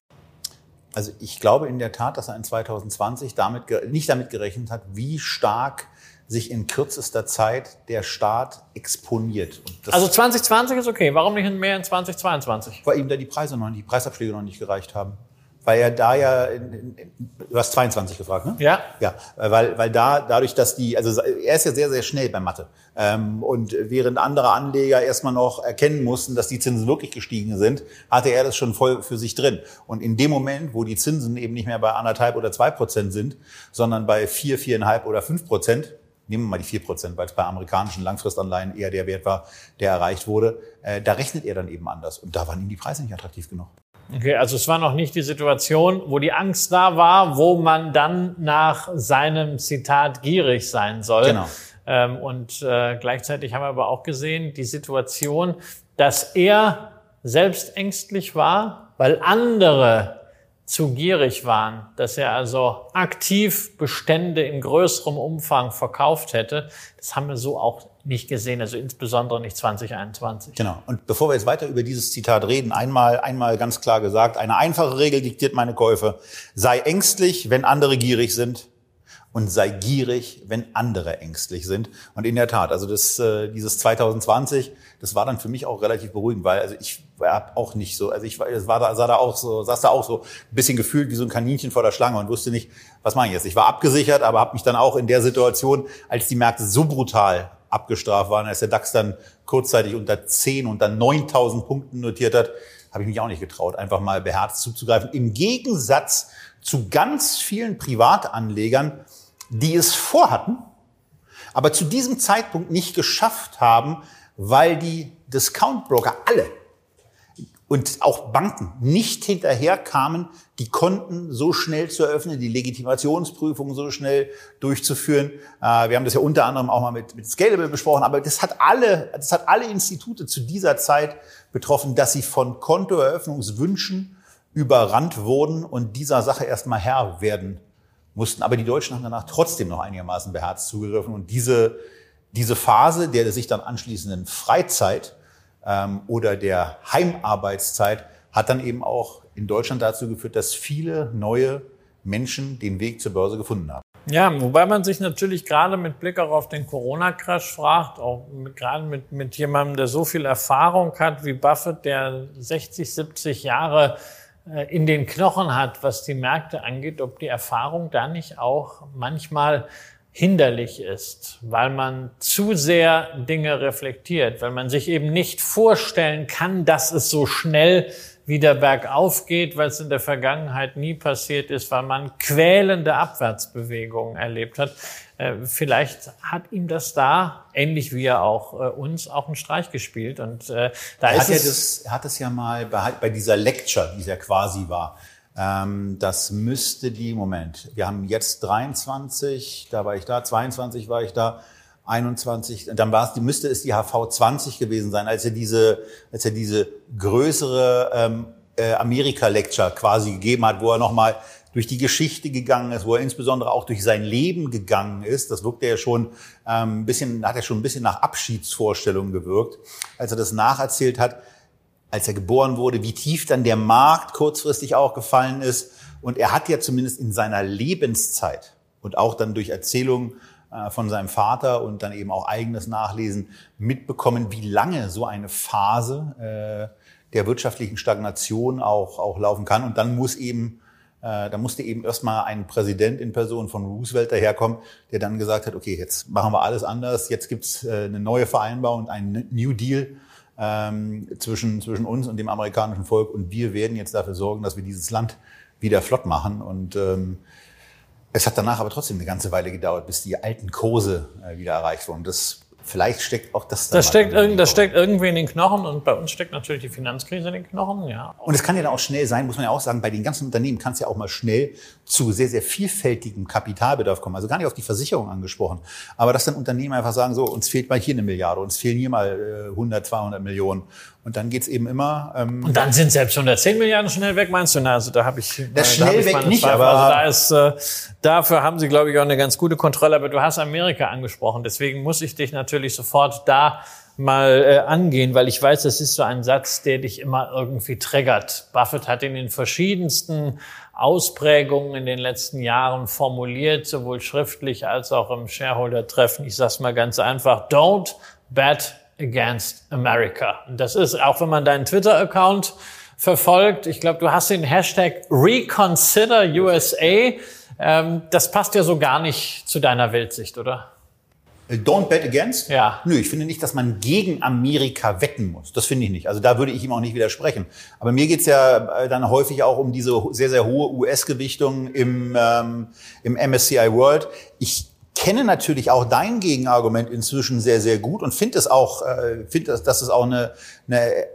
Also ich glaube in der Tat, dass er in 2020 damit, nicht damit gerechnet hat, wie stark sich in kürzester Zeit der Staat exponiert. also 2020 ist okay. Warum nicht mehr in 2022? Weil ihm da die Preise noch, die Preisabschläge noch nicht gereicht haben weil er da ja, in, in, du hast 22 gefragt, ne? Ja. Ja, weil, weil da, dadurch, dass die, also er ist ja sehr, sehr schnell bei Mathe. Ähm, und während andere Anleger erstmal noch erkennen mussten, dass die Zinsen wirklich gestiegen sind, hatte er das schon voll für sich drin. Und in dem Moment, wo die Zinsen eben nicht mehr bei anderthalb oder zwei Prozent sind, sondern bei vier, viereinhalb oder fünf Prozent, nehmen wir mal die vier Prozent, weil es bei amerikanischen Langfristanleihen eher der Wert war, der erreicht wurde, äh, da rechnet er dann eben anders. Und da waren ihm die Preise nicht attraktiv genug. Okay, also es war noch nicht die Situation, wo die Angst da war, wo man dann nach seinem Zitat gierig sein soll. Genau. Ähm, und äh, gleichzeitig haben wir aber auch gesehen, die Situation, dass er selbst ängstlich war, weil andere zu gierig waren, dass er also aktiv Bestände in größerem Umfang verkauft hätte. Das haben wir so auch nicht gesehen, also insbesondere nicht 2021. Genau. Und bevor wir jetzt weiter über dieses Zitat reden, einmal, einmal ganz klar gesagt, eine einfache Regel diktiert meine Käufe. Sei ängstlich, wenn andere gierig sind und sei gierig, wenn andere ängstlich sind. Und in der Tat, also das, äh, dieses 2020, das war dann für mich auch relativ beruhigend, weil also ich war auch nicht so, also ich war, da, sah da auch so, saß da auch so ein bisschen gefühlt wie so ein Kaninchen vor der Schlange und wusste nicht, was mache ich jetzt. Ich war abgesichert, aber habe mich dann auch in der Situation, als die Märkte so brutal abgestraft waren, als der DAX dann kurzzeitig unter 10 und dann 9000 Punkten notiert hat, habe ich mich auch nicht getraut, einfach mal beherzt zuzugreifen. Im Gegensatz zu ganz vielen Privatanlegern, die es vorhatten, aber zu diesem Zeitpunkt nicht geschafft haben, weil die Discount-Broker alle und auch Banken nicht hinterherkamen, die Konten so schnell zu eröffnen, die Legitimationsprüfung so schnell durchzuführen. Äh, wir haben das ja unter anderem auch mal mit, mit Scalable besprochen, aber das hat alle, das hat alle Institute zu dieser Zeit betroffen, dass sie von Kontoeröffnungswünschen überrannt wurden und dieser Sache erstmal Herr werden mussten. Aber die Deutschen haben danach trotzdem noch einigermaßen beherzt zugegriffen und diese, diese Phase der sich dann anschließenden Freizeit ähm, oder der Heimarbeitszeit hat dann eben auch in Deutschland dazu geführt, dass viele neue Menschen den Weg zur Börse gefunden haben. Ja, wobei man sich natürlich gerade mit Blick auch auf den Corona-Crash fragt, auch mit, gerade mit, mit jemandem, der so viel Erfahrung hat wie Buffett, der 60, 70 Jahre äh, in den Knochen hat, was die Märkte angeht, ob die Erfahrung da nicht auch manchmal hinderlich ist, weil man zu sehr Dinge reflektiert, weil man sich eben nicht vorstellen kann, dass es so schnell wieder bergauf geht, weil es in der Vergangenheit nie passiert ist, weil man quälende Abwärtsbewegungen erlebt hat. Äh, vielleicht hat ihm das da, ähnlich wie er auch äh, uns, auch einen Streich gespielt. Und äh, da er ist hat es ja das, er hat es ja mal bei, bei dieser Lecture, die es ja quasi war, das müsste die, Moment, wir haben jetzt 23, da war ich da, 22 war ich da, 21, dann war es, die müsste es die HV 20 gewesen sein, als er diese, als er diese größere ähm, äh, Amerika-Lecture quasi gegeben hat, wo er nochmal durch die Geschichte gegangen ist, wo er insbesondere auch durch sein Leben gegangen ist. Das wirkte ja schon ähm, ein bisschen, hat er schon ein bisschen nach Abschiedsvorstellungen gewirkt, als er das nacherzählt hat, als er geboren wurde, wie tief dann der Markt kurzfristig auch gefallen ist. Und er hat ja zumindest in seiner Lebenszeit und auch dann durch Erzählungen äh, von seinem Vater und dann eben auch eigenes Nachlesen mitbekommen, wie lange so eine Phase äh, der wirtschaftlichen Stagnation auch, auch laufen kann. Und dann muss eben, äh, da musste eben erstmal ein Präsident in Person von Roosevelt daherkommen, der dann gesagt hat, okay, jetzt machen wir alles anders, jetzt gibt's äh, eine neue Vereinbarung und einen New Deal ähm, zwischen, zwischen uns und dem amerikanischen Volk und wir werden jetzt dafür sorgen, dass wir dieses Land wieder flott machen. Und ähm, es hat danach aber trotzdem eine ganze Weile gedauert, bis die alten Kurse äh, wieder erreicht wurden. Das Vielleicht steckt auch das da. Das steckt, irgend, das steckt irgendwie in den Knochen und bei uns steckt natürlich die Finanzkrise in den Knochen, ja. Und es kann ja dann auch schnell sein, muss man ja auch sagen, bei den ganzen Unternehmen kann es ja auch mal schnell zu sehr, sehr vielfältigem Kapitalbedarf kommen. Also gar nicht auf die Versicherung angesprochen. Aber dass dann Unternehmen einfach sagen, so, uns fehlt mal hier eine Milliarde, uns fehlen hier mal 100, äh, 200 Millionen. Und dann geht's eben immer. Ähm, und dann sind selbst 110 Milliarden schnell weg, meinst du? Na, also da habe ich. Das äh, schnell da weg nicht, Zweifel. aber also da ist, äh, dafür haben sie, glaube ich, auch eine ganz gute Kontrolle. Aber du hast Amerika angesprochen, deswegen muss ich dich natürlich sofort da mal äh, angehen, weil ich weiß, das ist so ein Satz, der dich immer irgendwie triggert. Buffett hat in den verschiedensten Ausprägungen in den letzten Jahren formuliert, sowohl schriftlich als auch im Shareholder-Treffen. Ich sage mal ganz einfach: Don't bet Against America. Und das ist, auch wenn man deinen Twitter-Account verfolgt, ich glaube, du hast den Hashtag Reconsider USA. Ähm, das passt ja so gar nicht zu deiner Weltsicht, oder? Äh, don't bet against? Ja. Nö, ich finde nicht, dass man gegen Amerika wetten muss. Das finde ich nicht. Also da würde ich ihm auch nicht widersprechen. Aber mir geht's ja äh, dann häufig auch um diese sehr, sehr hohe US-Gewichtung im, ähm, im MSCI World. Ich kenne natürlich auch dein Gegenargument inzwischen sehr, sehr gut und finde es auch, äh, finde, dass, dass es auch eine, eine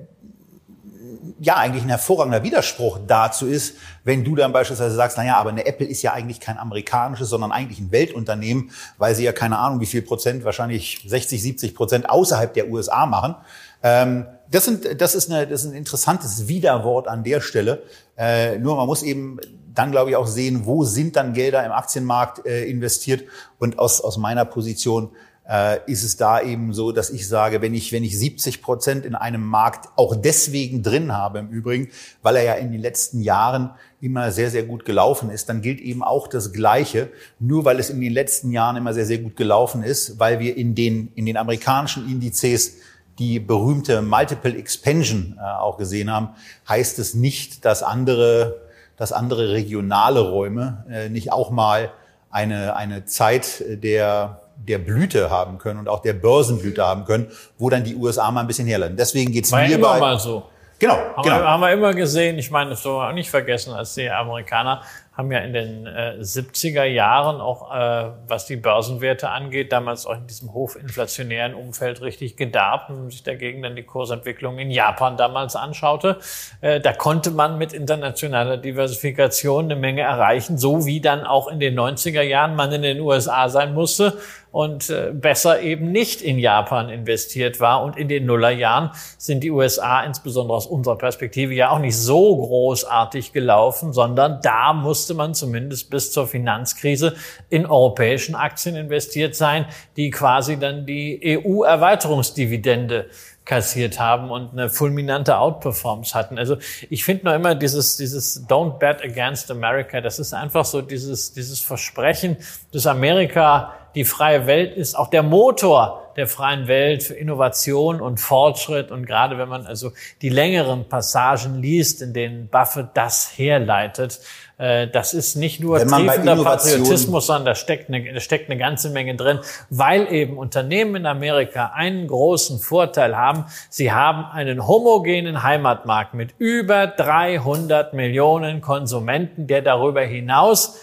ja, eigentlich ein hervorragender Widerspruch dazu ist, wenn du dann beispielsweise sagst, na ja, aber eine Apple ist ja eigentlich kein amerikanisches, sondern eigentlich ein Weltunternehmen, weil sie ja keine Ahnung, wie viel Prozent, wahrscheinlich 60, 70 Prozent außerhalb der USA machen. Ähm, das, sind, das, ist eine, das ist ein interessantes Widerwort an der Stelle. Äh, nur man muss eben dann, glaube ich, auch sehen, wo sind dann Gelder im Aktienmarkt äh, investiert. Und aus, aus meiner Position äh, ist es da eben so, dass ich sage, wenn ich, wenn ich 70 Prozent in einem Markt auch deswegen drin habe im Übrigen, weil er ja in den letzten Jahren immer sehr, sehr gut gelaufen ist, dann gilt eben auch das Gleiche. Nur weil es in den letzten Jahren immer sehr, sehr gut gelaufen ist, weil wir in den, in den amerikanischen Indizes die berühmte Multiple Expansion äh, auch gesehen haben, heißt es nicht, dass andere dass andere regionale Räume äh, nicht auch mal eine, eine Zeit der, der Blüte haben können und auch der Börsenblüte haben können, wo dann die USA mal ein bisschen herlanden. Deswegen geht's War mir immer bei, mal so. Genau, haben genau. Wir, haben wir immer gesehen. Ich meine, das soll man auch nicht vergessen, als die Amerikaner haben ja in den äh, 70er Jahren auch, äh, was die Börsenwerte angeht, damals auch in diesem hochinflationären Umfeld richtig gedarbt, wenn man sich dagegen dann die Kursentwicklung in Japan damals anschaute. Äh, da konnte man mit internationaler Diversifikation eine Menge erreichen, so wie dann auch in den 90er Jahren man in den USA sein musste und äh, besser eben nicht in Japan investiert war. Und in den Nullerjahren sind die USA insbesondere aus unserer Perspektive ja auch nicht so großartig gelaufen, sondern da musste man zumindest bis zur Finanzkrise in europäischen Aktien investiert sein, die quasi dann die EU-Erweiterungsdividende kassiert haben und eine fulminante Outperformance hatten. Also ich finde noch immer dieses, dieses Don't bet against America, das ist einfach so dieses, dieses Versprechen, dass Amerika die freie Welt ist auch der Motor der freien Welt für Innovation und Fortschritt. Und gerade wenn man also die längeren Passagen liest, in denen Buffett das herleitet, äh, das ist nicht nur triefender Patriotismus, sondern da steckt, eine, da steckt eine ganze Menge drin, weil eben Unternehmen in Amerika einen großen Vorteil haben. Sie haben einen homogenen Heimatmarkt mit über 300 Millionen Konsumenten, der darüber hinaus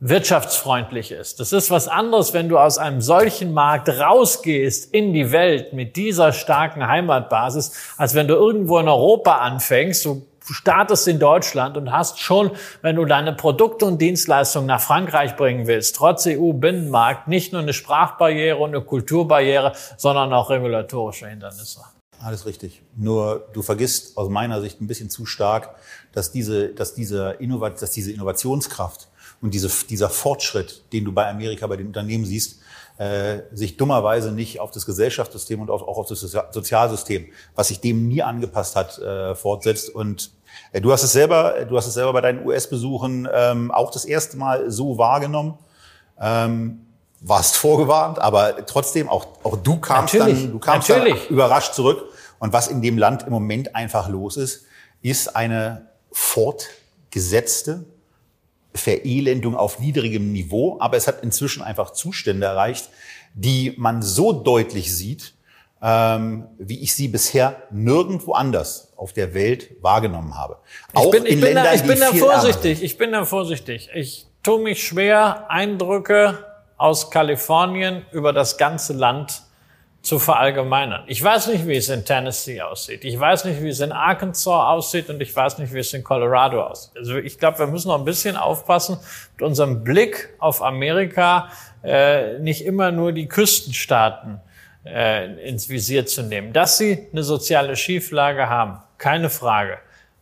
wirtschaftsfreundlich ist. Das ist was anderes, wenn du aus einem solchen Markt rausgehst in die Welt mit dieser starken Heimatbasis, als wenn du irgendwo in Europa anfängst. Du startest in Deutschland und hast schon, wenn du deine Produkte und Dienstleistungen nach Frankreich bringen willst, trotz EU-Binnenmarkt, nicht nur eine Sprachbarriere und eine Kulturbarriere, sondern auch regulatorische Hindernisse. Alles richtig. Nur du vergisst aus meiner Sicht ein bisschen zu stark, dass diese, dass diese, Innovat dass diese Innovationskraft und diese, dieser Fortschritt, den du bei Amerika, bei den Unternehmen siehst, äh, sich dummerweise nicht auf das Gesellschaftssystem und auch auf das Sozialsystem, was sich dem nie angepasst hat, äh, fortsetzt. Und äh, du hast es selber, du hast es selber bei deinen US-Besuchen ähm, auch das erste Mal so wahrgenommen. Ähm, warst vorgewarnt, aber trotzdem auch, auch du kamst natürlich, dann, du kamst natürlich. dann überrascht zurück. Und was in dem Land im Moment einfach los ist, ist eine fortgesetzte Verelendung auf niedrigem Niveau, aber es hat inzwischen einfach Zustände erreicht, die man so deutlich sieht, ähm, wie ich sie bisher nirgendwo anders auf der Welt wahrgenommen habe. Auch ich bin, ich in bin Ländern, da, ich bin da vorsichtig. Ich bin da vorsichtig. Ich tue mich schwer, Eindrücke aus Kalifornien über das ganze Land zu verallgemeinern. Ich weiß nicht, wie es in Tennessee aussieht. Ich weiß nicht, wie es in Arkansas aussieht und ich weiß nicht, wie es in Colorado aussieht. Also ich glaube, wir müssen noch ein bisschen aufpassen mit unserem Blick auf Amerika, äh, nicht immer nur die Küstenstaaten äh, ins Visier zu nehmen. Dass sie eine soziale Schieflage haben, keine Frage.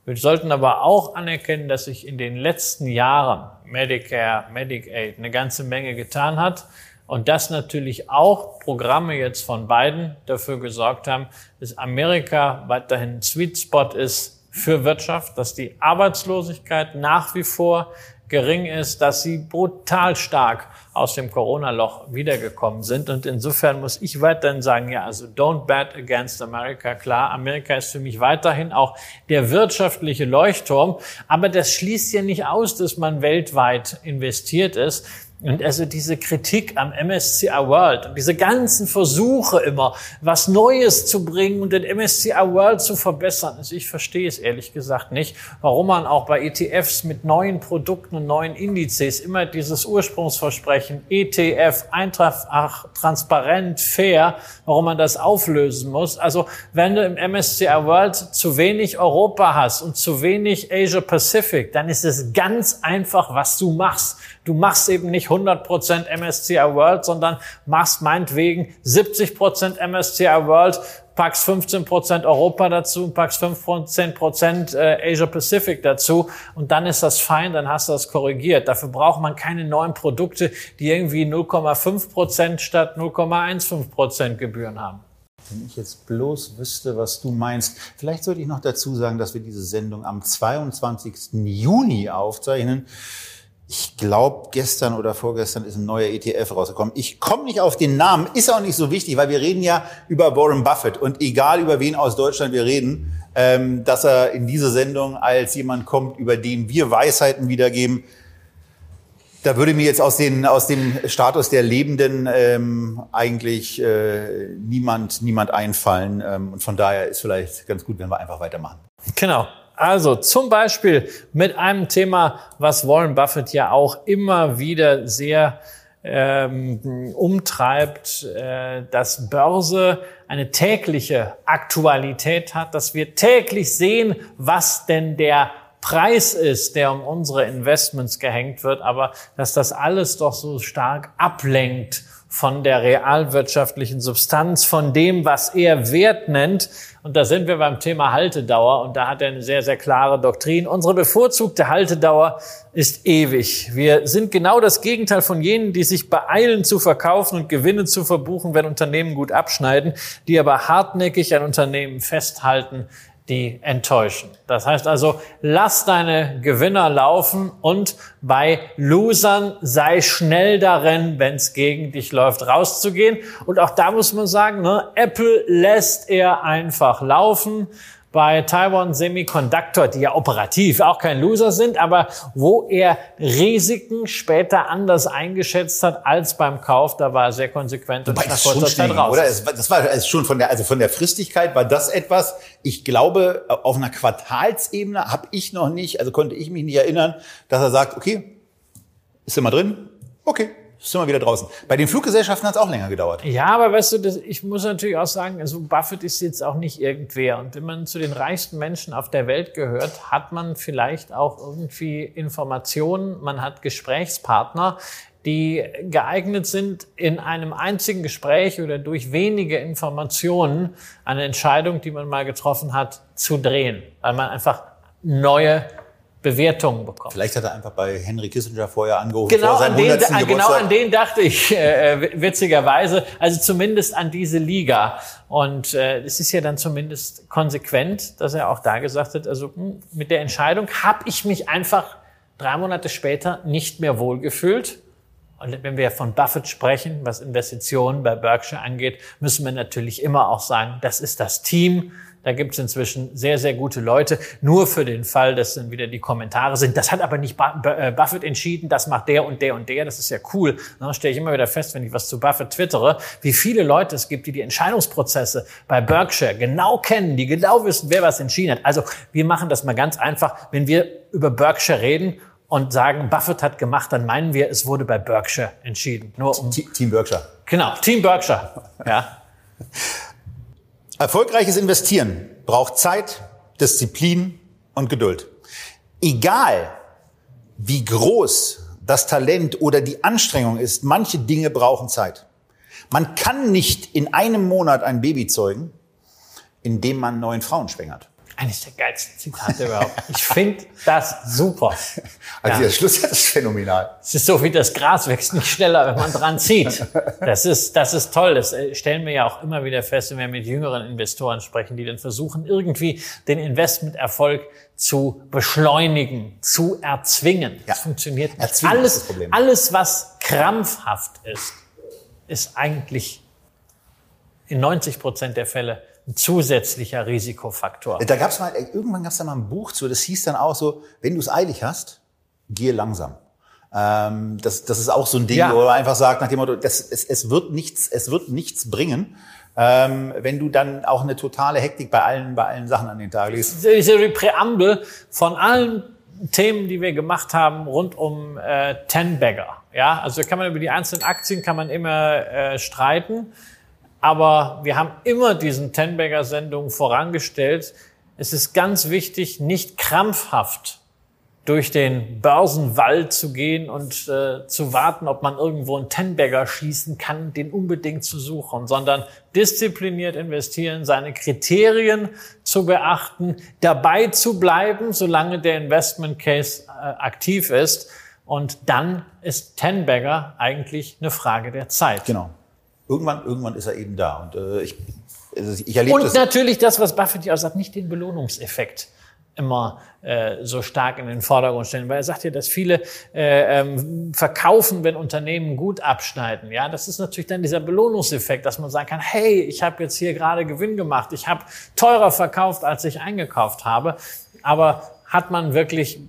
Wir sollten aber auch anerkennen, dass sich in den letzten Jahren Medicare, Medicaid eine ganze Menge getan hat und dass natürlich auch Programme jetzt von Biden dafür gesorgt haben, dass Amerika weiterhin ein Sweet Spot ist für Wirtschaft, dass die Arbeitslosigkeit nach wie vor gering ist, dass sie brutal stark aus dem Corona-Loch wiedergekommen sind. Und insofern muss ich weiterhin sagen, ja, also don't bet against America. Klar, Amerika ist für mich weiterhin auch der wirtschaftliche Leuchtturm. Aber das schließt ja nicht aus, dass man weltweit investiert ist. Und also diese Kritik am MSCI World und diese ganzen Versuche immer, was Neues zu bringen und den MSCI World zu verbessern, also ich verstehe es ehrlich gesagt nicht, warum man auch bei ETFs mit neuen Produkten und neuen Indizes immer dieses Ursprungsversprechen ETF, einfach transparent, fair, warum man das auflösen muss. Also wenn du im MSCI World zu wenig Europa hast und zu wenig Asia Pacific, dann ist es ganz einfach, was du machst. Du machst eben nicht 100% MSCI World, sondern machst meinetwegen 70% MSCI World, packst 15% Europa dazu, packst 15% äh, Asia Pacific dazu und dann ist das fein, dann hast du das korrigiert. Dafür braucht man keine neuen Produkte, die irgendwie 0,5% statt 0,15% Gebühren haben. Wenn ich jetzt bloß wüsste, was du meinst. Vielleicht sollte ich noch dazu sagen, dass wir diese Sendung am 22. Juni aufzeichnen. Ich glaube, gestern oder vorgestern ist ein neuer ETF rausgekommen. Ich komme nicht auf den Namen, ist auch nicht so wichtig, weil wir reden ja über Warren Buffett. Und egal über wen aus Deutschland wir reden, ähm, dass er in diese Sendung als jemand kommt, über den wir Weisheiten wiedergeben, da würde mir jetzt aus, den, aus dem Status der Lebenden ähm, eigentlich äh, niemand, niemand einfallen. Ähm, und von daher ist vielleicht ganz gut, wenn wir einfach weitermachen. Genau. Also zum Beispiel mit einem Thema, was Warren Buffett ja auch immer wieder sehr ähm, umtreibt, äh, dass Börse eine tägliche Aktualität hat, dass wir täglich sehen, was denn der Preis ist, der um unsere Investments gehängt wird, aber dass das alles doch so stark ablenkt von der realwirtschaftlichen Substanz, von dem, was er Wert nennt. Und da sind wir beim Thema Haltedauer und da hat er eine sehr, sehr klare Doktrin. Unsere bevorzugte Haltedauer ist ewig. Wir sind genau das Gegenteil von jenen, die sich beeilen zu verkaufen und Gewinne zu verbuchen, wenn Unternehmen gut abschneiden, die aber hartnäckig an Unternehmen festhalten, die enttäuschen. Das heißt also, lass deine Gewinner laufen und bei Losern sei schnell darin, wenn es gegen dich läuft, rauszugehen. Und auch da muss man sagen, ne, Apple lässt er einfach laufen bei Taiwan Semiconductor, die ja operativ auch kein Loser sind, aber wo er Risiken später anders eingeschätzt hat als beim Kauf, da war er sehr konsequent und Wobei nach kurzer Zeit raus. Oder? Das war schon von der, also von der Fristigkeit war das etwas, ich glaube, auf einer Quartalsebene habe ich noch nicht, also konnte ich mich nicht erinnern, dass er sagt, okay, ist immer drin? Okay, sind wir wieder draußen. Bei den Fluggesellschaften hat es auch länger gedauert. Ja, aber weißt du, das, ich muss natürlich auch sagen, also Buffett ist jetzt auch nicht irgendwer. Und wenn man zu den reichsten Menschen auf der Welt gehört, hat man vielleicht auch irgendwie Informationen, man hat Gesprächspartner, die geeignet sind, in einem einzigen Gespräch oder durch wenige Informationen eine Entscheidung, die man mal getroffen hat, zu drehen, weil man einfach neue Bewertungen bekommt. Vielleicht hat er einfach bei Henry Kissinger vorher angerufen. Genau, vor an, den, genau an den dachte ich äh, witzigerweise. Also zumindest an diese Liga. Und äh, es ist ja dann zumindest konsequent, dass er auch da gesagt hat, also mh, hm, mit der Entscheidung habe ich mich einfach drei Monate später nicht mehr wohlgefühlt. Und wenn wir von Buffett sprechen, was Investitionen bei Berkshire angeht, müssen wir natürlich immer auch sagen, das ist das Team, da gibt es inzwischen sehr, sehr gute Leute. Nur für den Fall, dass dann wieder die Kommentare sind. Das hat aber nicht äh, Buffett entschieden, das macht der und der und der. Das ist ja cool. Da stelle ich immer wieder fest, wenn ich was zu Buffett twittere, wie viele Leute es gibt, die die Entscheidungsprozesse bei Berkshire genau kennen, die genau wissen, wer was entschieden hat. Also wir machen das mal ganz einfach. Wenn wir über Berkshire reden und sagen, Buffett hat gemacht, dann meinen wir, es wurde bei Berkshire entschieden. Nur um Team Berkshire. Genau, Team Berkshire. Ja. Erfolgreiches Investieren braucht Zeit, Disziplin und Geduld. Egal, wie groß das Talent oder die Anstrengung ist, manche Dinge brauchen Zeit. Man kann nicht in einem Monat ein Baby zeugen, indem man neun Frauen schwängert. Eines der geilsten Zitate überhaupt. Ich finde das super. Also ja. der Schluss ist phänomenal. Es ist so wie das Gras wächst nicht schneller, wenn man dran zieht. Das ist, das ist toll. Das äh, stellen wir ja auch immer wieder fest, wenn wir mit jüngeren Investoren sprechen, die dann versuchen, irgendwie den Investmenterfolg zu beschleunigen, zu erzwingen. Ja. Das funktioniert nicht. Erzwingen alles, alles, was krampfhaft ist, ist eigentlich in 90 Prozent der Fälle zusätzlicher Risikofaktor. Da gab's mal, irgendwann gab's da mal ein Buch zu, das hieß dann auch so, wenn du es eilig hast, gehe langsam. Ähm, das, das ist auch so ein Ding, ja. wo man einfach sagt nach dem Motto, das, es, es wird nichts, es wird nichts bringen. Ähm, wenn du dann auch eine totale Hektik bei allen, bei allen Sachen an den Tag legst. Diese Präambel von allen Themen, die wir gemacht haben rund um äh, Ten-Bagger. Ja, also kann man über die einzelnen Aktien kann man immer äh, streiten. Aber wir haben immer diesen Tenberger-Sendungen vorangestellt. Es ist ganz wichtig, nicht krampfhaft durch den Börsenwald zu gehen und äh, zu warten, ob man irgendwo einen Tenberger schießen kann, den unbedingt zu suchen, sondern diszipliniert investieren, seine Kriterien zu beachten, dabei zu bleiben, solange der Investment Case äh, aktiv ist. Und dann ist Tenberger eigentlich eine Frage der Zeit. Genau irgendwann, irgendwann ist er eben da. Und äh, ich, also ich erlebe Und das natürlich das, was Buffett ja auch sagt, nicht den Belohnungseffekt immer äh, so stark in den Vordergrund stellen, weil er sagt ja, dass viele äh, ähm, verkaufen, wenn Unternehmen gut abschneiden. Ja, das ist natürlich dann dieser Belohnungseffekt, dass man sagen kann: Hey, ich habe jetzt hier gerade Gewinn gemacht, ich habe teurer verkauft, als ich eingekauft habe. Aber hat man wirklich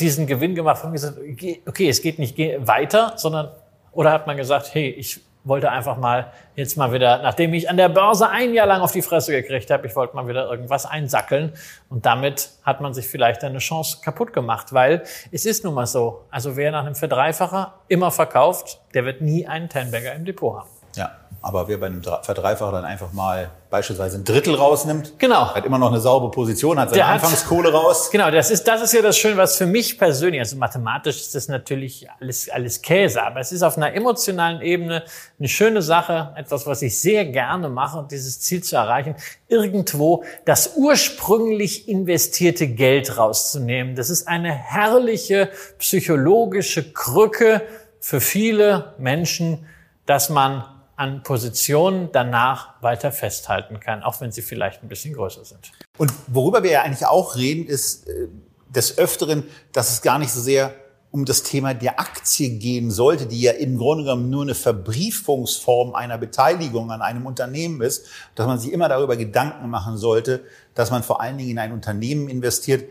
diesen Gewinn gemacht und gesagt, okay, es geht nicht weiter, sondern oder hat man gesagt, hey, ich wollte einfach mal jetzt mal wieder, nachdem ich an der Börse ein Jahr lang auf die Fresse gekriegt habe, ich wollte mal wieder irgendwas einsackeln. Und damit hat man sich vielleicht eine Chance kaputt gemacht, weil es ist nun mal so. Also wer nach einem Verdreifacher immer verkauft, der wird nie einen Tenbagger im Depot haben. Ja, aber wer bei einem Verdreifacher dann einfach mal beispielsweise ein Drittel rausnimmt, genau. hat immer noch eine saubere Position, hat seine Der Anfangskohle hat, raus. Genau, das ist, das ist ja das Schöne, was für mich persönlich, also mathematisch ist das natürlich alles, alles Käse, aber es ist auf einer emotionalen Ebene eine schöne Sache, etwas, was ich sehr gerne mache, dieses Ziel zu erreichen, irgendwo das ursprünglich investierte Geld rauszunehmen. Das ist eine herrliche psychologische Krücke für viele Menschen, dass man an Positionen danach weiter festhalten kann, auch wenn sie vielleicht ein bisschen größer sind. Und worüber wir ja eigentlich auch reden, ist äh, des Öfteren, dass es gar nicht so sehr um das Thema der Aktie gehen sollte, die ja im Grunde genommen nur eine Verbriefungsform einer Beteiligung an einem Unternehmen ist, dass man sich immer darüber Gedanken machen sollte, dass man vor allen Dingen in ein Unternehmen investiert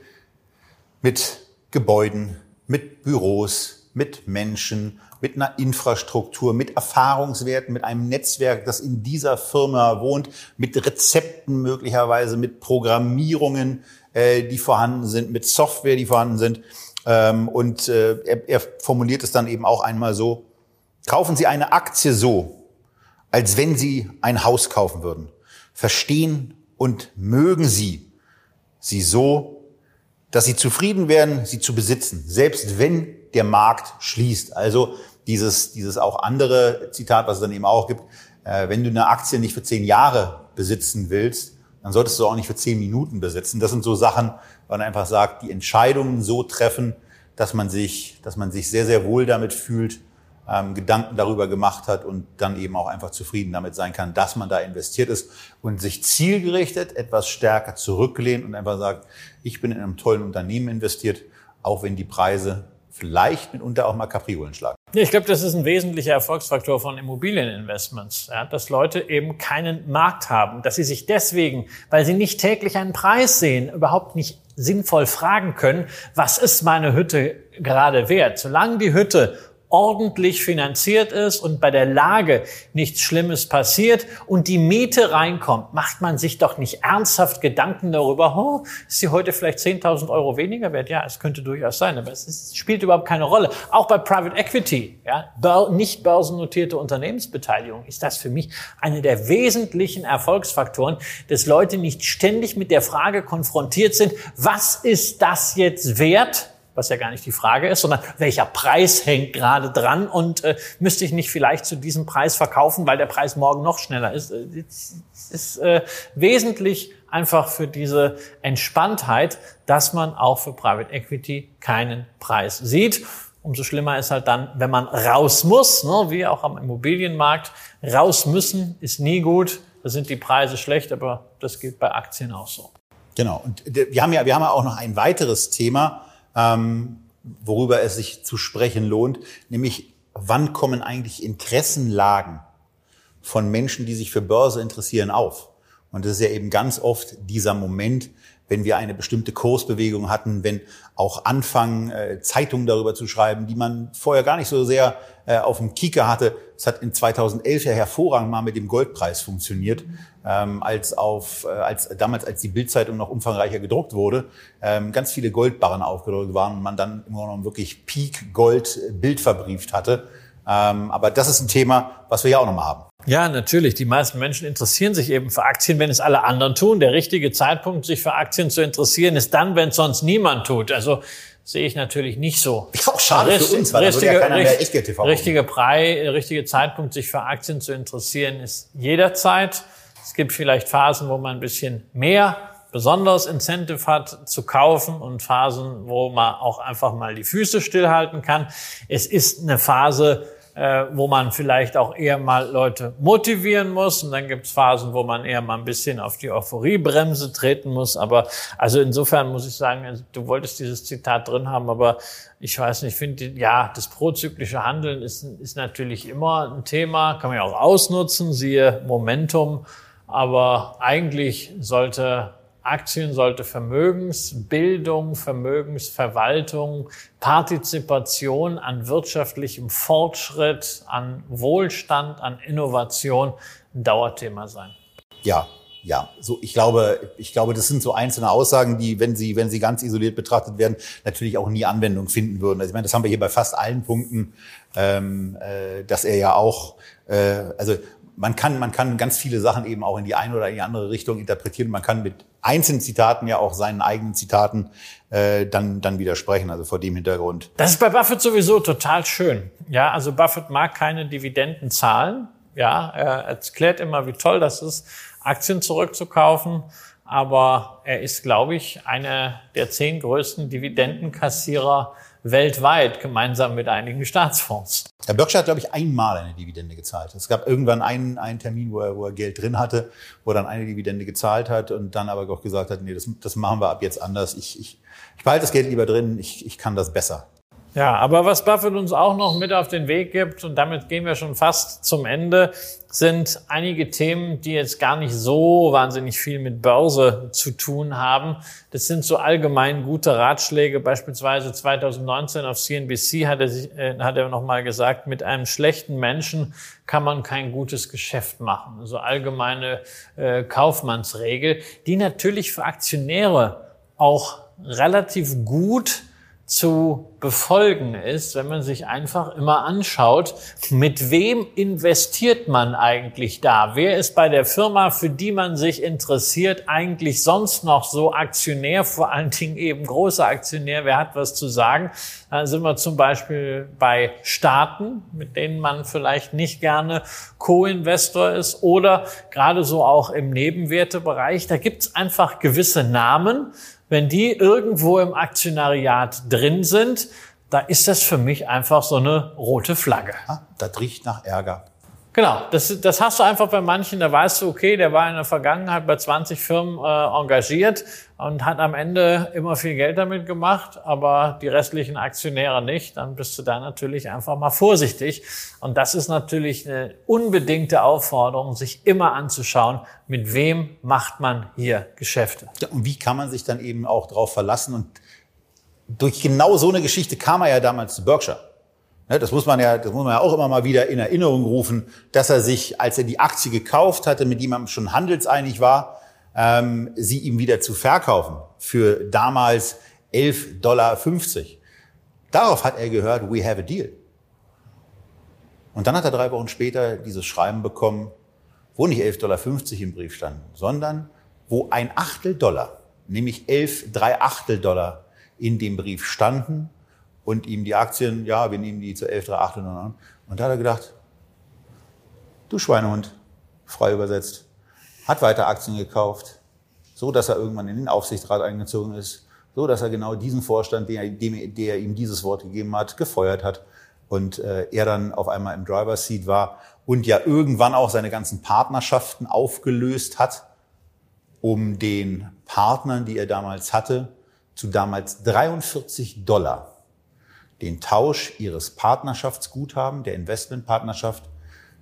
mit Gebäuden, mit Büros, mit Menschen, mit einer Infrastruktur, mit Erfahrungswerten, mit einem Netzwerk, das in dieser Firma wohnt, mit Rezepten möglicherweise, mit Programmierungen, äh, die vorhanden sind, mit Software, die vorhanden sind. Ähm, und äh, er, er formuliert es dann eben auch einmal so, kaufen Sie eine Aktie so, als wenn Sie ein Haus kaufen würden. Verstehen und mögen Sie sie so, dass Sie zufrieden werden, sie zu besitzen, selbst wenn der Markt schließt. Also dieses, dieses auch andere Zitat, was es dann eben auch gibt, äh, wenn du eine Aktie nicht für zehn Jahre besitzen willst, dann solltest du auch nicht für zehn Minuten besitzen. Das sind so Sachen, wo man einfach sagt, die Entscheidungen so treffen, dass man sich, dass man sich sehr, sehr wohl damit fühlt, ähm, Gedanken darüber gemacht hat und dann eben auch einfach zufrieden damit sein kann, dass man da investiert ist und sich zielgerichtet etwas stärker zurücklehnt und einfach sagt, ich bin in einem tollen Unternehmen investiert, auch wenn die Preise vielleicht mitunter auch mal Capriolen schlagen. Ich glaube, das ist ein wesentlicher Erfolgsfaktor von Immobilieninvestments, ja, dass Leute eben keinen Markt haben, dass sie sich deswegen, weil sie nicht täglich einen Preis sehen, überhaupt nicht sinnvoll fragen können, was ist meine Hütte gerade wert? Solange die Hütte ordentlich finanziert ist und bei der Lage nichts Schlimmes passiert und die Miete reinkommt, macht man sich doch nicht ernsthaft Gedanken darüber, oh, ist sie heute vielleicht 10.000 Euro weniger wert? Ja, es könnte durchaus sein, aber es ist, spielt überhaupt keine Rolle. Auch bei Private Equity, ja, nicht börsennotierte Unternehmensbeteiligung, ist das für mich eine der wesentlichen Erfolgsfaktoren, dass Leute nicht ständig mit der Frage konfrontiert sind, was ist das jetzt wert? Was ja gar nicht die Frage ist, sondern welcher Preis hängt gerade dran und äh, müsste ich nicht vielleicht zu diesem Preis verkaufen, weil der Preis morgen noch schneller ist. Es ist äh, wesentlich einfach für diese Entspanntheit, dass man auch für Private Equity keinen Preis sieht. Umso schlimmer ist halt dann, wenn man raus muss, ne, wie auch am Immobilienmarkt. Raus müssen ist nie gut. Da sind die Preise schlecht, aber das gilt bei Aktien auch so. Genau. Und wir haben ja, wir haben ja auch noch ein weiteres Thema, ähm, worüber es sich zu sprechen lohnt, nämlich wann kommen eigentlich Interessenlagen von Menschen, die sich für Börse interessieren, auf? Und das ist ja eben ganz oft dieser Moment, wenn wir eine bestimmte Kursbewegung hatten, wenn auch anfangen, äh, Zeitungen darüber zu schreiben, die man vorher gar nicht so sehr äh, auf dem Kieker hatte. Es hat in 2011 ja hervorragend mal mit dem Goldpreis funktioniert, ähm, als auf, äh, als damals, als die Bildzeitung noch umfangreicher gedruckt wurde, ähm, ganz viele Goldbarren aufgedruckt waren und man dann im Grunde genommen wirklich Peak Gold Bild verbrieft hatte. Ähm, aber das ist ein Thema, was wir ja auch nochmal haben. Ja, natürlich. Die meisten Menschen interessieren sich eben für Aktien, wenn es alle anderen tun. Der richtige Zeitpunkt, sich für Aktien zu interessieren, ist dann, wenn es sonst niemand tut. Also sehe ich natürlich nicht so. Ist auch schade Richt, für uns, weil richtige, ja keiner mehr Echtgeld TV richtige, richtige Zeitpunkt, sich für Aktien zu interessieren, ist jederzeit. Es gibt vielleicht Phasen, wo man ein bisschen mehr besonders Incentive hat zu kaufen und Phasen, wo man auch einfach mal die Füße stillhalten kann. Es ist eine Phase, äh, wo man vielleicht auch eher mal Leute motivieren muss. Und dann gibt es Phasen, wo man eher mal ein bisschen auf die Euphoriebremse treten muss. Aber also insofern muss ich sagen, also du wolltest dieses Zitat drin haben, aber ich weiß nicht, ich finde, ja, das prozyklische Handeln ist, ist natürlich immer ein Thema, kann man ja auch ausnutzen, siehe Momentum. Aber eigentlich sollte Aktien sollte Vermögensbildung, Vermögensverwaltung, Partizipation an wirtschaftlichem Fortschritt, an Wohlstand, an Innovation ein Dauerthema sein. Ja, ja, so ich glaube, ich glaube, das sind so einzelne Aussagen, die, wenn sie, wenn sie ganz isoliert betrachtet werden, natürlich auch nie Anwendung finden würden. Also ich meine, das haben wir hier bei fast allen Punkten, ähm, äh, dass er ja auch, äh, also man kann, man kann ganz viele Sachen eben auch in die eine oder in die andere Richtung interpretieren. Man kann mit einzelnen Zitaten ja auch seinen eigenen Zitaten äh, dann, dann widersprechen, also vor dem Hintergrund. Das ist bei Buffett sowieso total schön. Ja, also Buffett mag keine Dividenden zahlen. Ja, er erklärt immer, wie toll das ist, Aktien zurückzukaufen. Aber er ist, glaube ich, einer der zehn größten Dividendenkassierer weltweit gemeinsam mit einigen Staatsfonds. Herr Berkshire hat, glaube ich, einmal eine Dividende gezahlt. Es gab irgendwann einen, einen Termin, wo er, wo er Geld drin hatte, wo er dann eine Dividende gezahlt hat und dann aber auch gesagt hat, nee, das, das machen wir ab jetzt anders. Ich, ich, ich behalte das Geld lieber drin, ich, ich kann das besser. Ja, aber was Buffett uns auch noch mit auf den Weg gibt, und damit gehen wir schon fast zum Ende, sind einige Themen, die jetzt gar nicht so wahnsinnig viel mit Börse zu tun haben. Das sind so allgemein gute Ratschläge. Beispielsweise 2019 auf CNBC hat er, sich, äh, hat er nochmal gesagt, mit einem schlechten Menschen kann man kein gutes Geschäft machen. Also allgemeine äh, Kaufmannsregel, die natürlich für Aktionäre auch relativ gut zu befolgen ist, wenn man sich einfach immer anschaut, mit wem investiert man eigentlich da? Wer ist bei der Firma, für die man sich interessiert, eigentlich sonst noch so Aktionär, vor allen Dingen eben großer Aktionär? Wer hat was zu sagen? Da sind wir zum Beispiel bei Staaten, mit denen man vielleicht nicht gerne Co-Investor ist oder gerade so auch im Nebenwertebereich. Da gibt es einfach gewisse Namen, wenn die irgendwo im Aktionariat drin sind, da ist das für mich einfach so eine rote Flagge. das riecht nach Ärger. Genau, das, das hast du einfach bei manchen, da weißt du, okay, der war in der Vergangenheit bei 20 Firmen äh, engagiert und hat am Ende immer viel Geld damit gemacht, aber die restlichen Aktionäre nicht, dann bist du da natürlich einfach mal vorsichtig. Und das ist natürlich eine unbedingte Aufforderung, sich immer anzuschauen, mit wem macht man hier Geschäfte. Ja, und wie kann man sich dann eben auch darauf verlassen? Und durch genau so eine Geschichte kam er ja damals zu Berkshire. Ne, das muss man ja, das muss man ja auch immer mal wieder in Erinnerung rufen, dass er sich, als er die Aktie gekauft hatte, mit jemandem schon handelseinig war, ähm, sie ihm wieder zu verkaufen für damals 11,50 Dollar. Darauf hat er gehört, we have a deal. Und dann hat er drei Wochen später dieses Schreiben bekommen, wo nicht 11,50 Dollar im Brief standen, sondern wo ein Achtel Dollar, nämlich 11 drei Achtel Dollar in dem Brief standen und ihm die Aktien, ja, wir nehmen die zu 11,38 an. Und da hat er gedacht, du Schweinehund, frei übersetzt, hat weiter Aktien gekauft, so dass er irgendwann in den Aufsichtsrat eingezogen ist, so dass er genau diesen Vorstand, der, der ihm dieses Wort gegeben hat, gefeuert hat und äh, er dann auf einmal im Driver's Seat war und ja irgendwann auch seine ganzen Partnerschaften aufgelöst hat, um den Partnern, die er damals hatte, zu damals 43 Dollar den Tausch ihres Partnerschaftsguthaben, der Investmentpartnerschaft,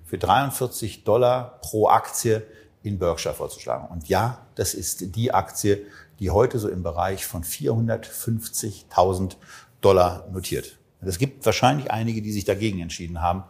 für 43 Dollar pro Aktie in Berkshire vorzuschlagen. Und ja, das ist die Aktie, die heute so im Bereich von 450.000 Dollar notiert. Es gibt wahrscheinlich einige, die sich dagegen entschieden haben.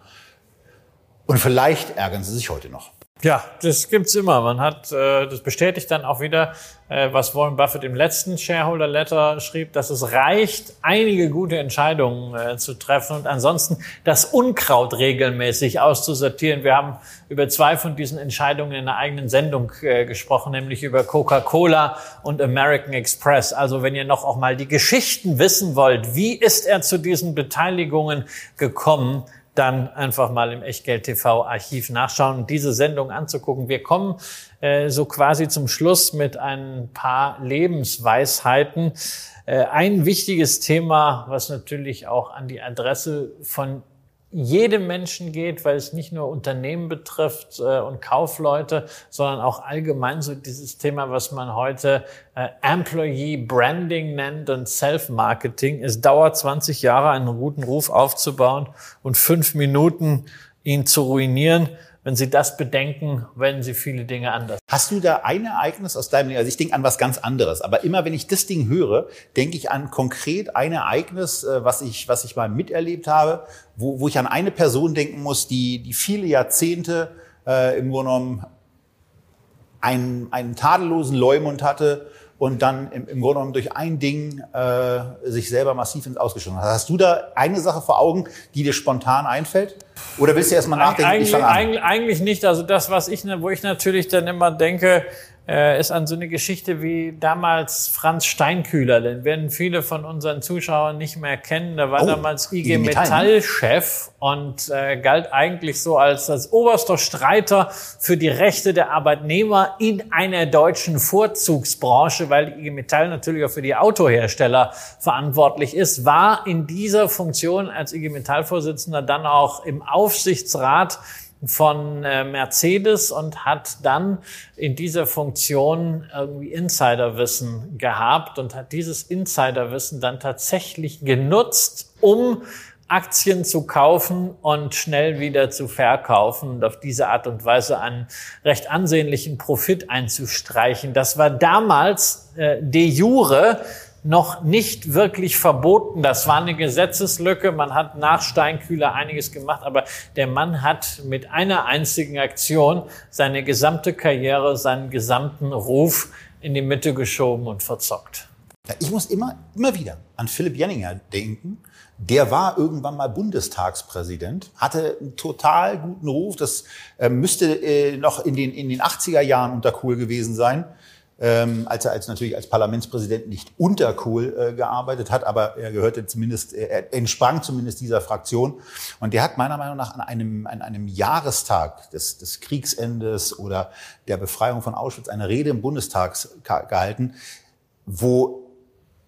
Und vielleicht ärgern sie sich heute noch. Ja, das gibt's immer. Man hat, äh, das bestätigt dann auch wieder, äh, was Warren Buffett im letzten Shareholder Letter schrieb, dass es reicht, einige gute Entscheidungen äh, zu treffen und ansonsten das Unkraut regelmäßig auszusortieren. Wir haben über zwei von diesen Entscheidungen in einer eigenen Sendung äh, gesprochen, nämlich über Coca-Cola und American Express. Also wenn ihr noch auch mal die Geschichten wissen wollt, wie ist er zu diesen Beteiligungen gekommen, dann einfach mal im Echtgeld TV Archiv nachschauen und diese Sendung anzugucken. Wir kommen äh, so quasi zum Schluss mit ein paar Lebensweisheiten. Äh, ein wichtiges Thema, was natürlich auch an die Adresse von jedem Menschen geht, weil es nicht nur Unternehmen betrifft äh, und Kaufleute, sondern auch allgemein so dieses Thema, was man heute äh, Employee Branding nennt und Self-Marketing. Es dauert 20 Jahre, einen guten Ruf aufzubauen und fünf Minuten ihn zu ruinieren. Wenn Sie das bedenken, werden Sie viele Dinge anders. Hast du da ein Ereignis aus deinem Leben? Also ich denke an was ganz anderes. Aber immer wenn ich das Ding höre, denke ich an konkret ein Ereignis, äh, was ich, was ich mal miterlebt habe, wo, wo ich an eine Person denken muss, die, die viele Jahrzehnte äh, im Grunde genommen einen, einen tadellosen Leumund hatte und dann im, im Grunde genommen durch ein Ding äh, sich selber massiv ins Ausgeschossen hat. Hast du da eine Sache vor Augen, die dir spontan einfällt? Oder willst du erst mal nachdenken? Eigentlich, eigentlich, eigentlich nicht. Also das, was ich, wo ich natürlich dann immer denke, ist an so eine Geschichte wie damals Franz Steinkühler. Den werden viele von unseren Zuschauern nicht mehr kennen. Der war oh, damals IG Metall-Chef und äh, galt eigentlich so als, als oberster Streiter für die Rechte der Arbeitnehmer in einer deutschen Vorzugsbranche, weil IG Metall natürlich auch für die Autohersteller verantwortlich ist, war in dieser Funktion als IG Metall-Vorsitzender dann auch im Aufsichtsrat von äh, Mercedes und hat dann in dieser Funktion irgendwie Insiderwissen gehabt und hat dieses Insiderwissen dann tatsächlich genutzt, um Aktien zu kaufen und schnell wieder zu verkaufen und auf diese Art und Weise einen recht ansehnlichen Profit einzustreichen. Das war damals äh, de jure noch nicht wirklich verboten. Das war eine Gesetzeslücke. Man hat nach Steinkühler einiges gemacht, aber der Mann hat mit einer einzigen Aktion seine gesamte Karriere, seinen gesamten Ruf in die Mitte geschoben und verzockt. Ich muss immer, immer wieder an Philipp Jenninger denken. Der war irgendwann mal Bundestagspräsident, hatte einen total guten Ruf. Das äh, müsste äh, noch in den, in den 80er Jahren unter Kohl gewesen sein ähm, als er als natürlich als Parlamentspräsident nicht unter Kohl äh, gearbeitet hat, aber er gehörte zumindest, er entsprang zumindest dieser Fraktion. Und der hat meiner Meinung nach an einem, an einem Jahrestag des, des Kriegsendes oder der Befreiung von Auschwitz eine Rede im Bundestag gehalten, wo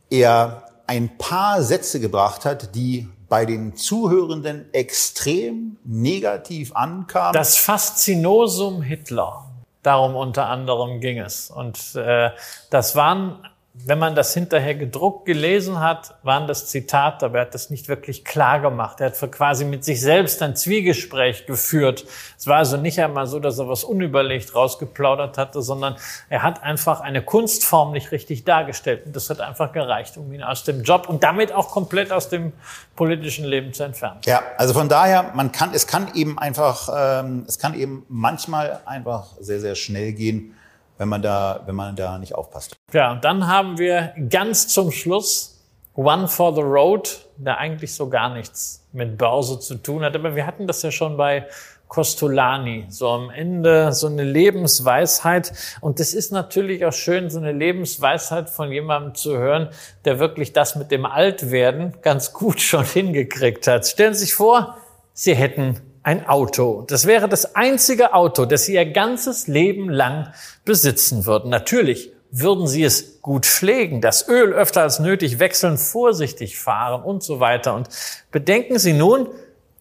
er ein paar Sätze gebracht hat, die bei den Zuhörenden extrem negativ ankamen. Das Faszinosum Hitler. Darum unter anderem ging es. Und äh, das waren wenn man das hinterher gedruckt gelesen hat, waren das Zitate, aber er hat das nicht wirklich klar gemacht. Er hat quasi mit sich selbst ein Zwiegespräch geführt. Es war also nicht einmal so, dass er was unüberlegt rausgeplaudert hatte, sondern er hat einfach eine Kunstform nicht richtig dargestellt. Und das hat einfach gereicht, um ihn aus dem Job und damit auch komplett aus dem politischen Leben zu entfernen. Ja, also von daher, man kann, es kann eben einfach, ähm, es kann eben manchmal einfach sehr, sehr schnell gehen wenn man da, wenn man da nicht aufpasst. Ja, und dann haben wir ganz zum Schluss One for the Road, der eigentlich so gar nichts mit Börse zu tun hat. Aber wir hatten das ja schon bei Costolani, so am Ende so eine Lebensweisheit. Und das ist natürlich auch schön, so eine Lebensweisheit von jemandem zu hören, der wirklich das mit dem Altwerden ganz gut schon hingekriegt hat. Stellen Sie sich vor, Sie hätten ein Auto. Das wäre das einzige Auto, das Sie Ihr ganzes Leben lang besitzen würden. Natürlich würden Sie es gut pflegen, das Öl öfter als nötig wechseln, vorsichtig fahren und so weiter. Und bedenken Sie nun,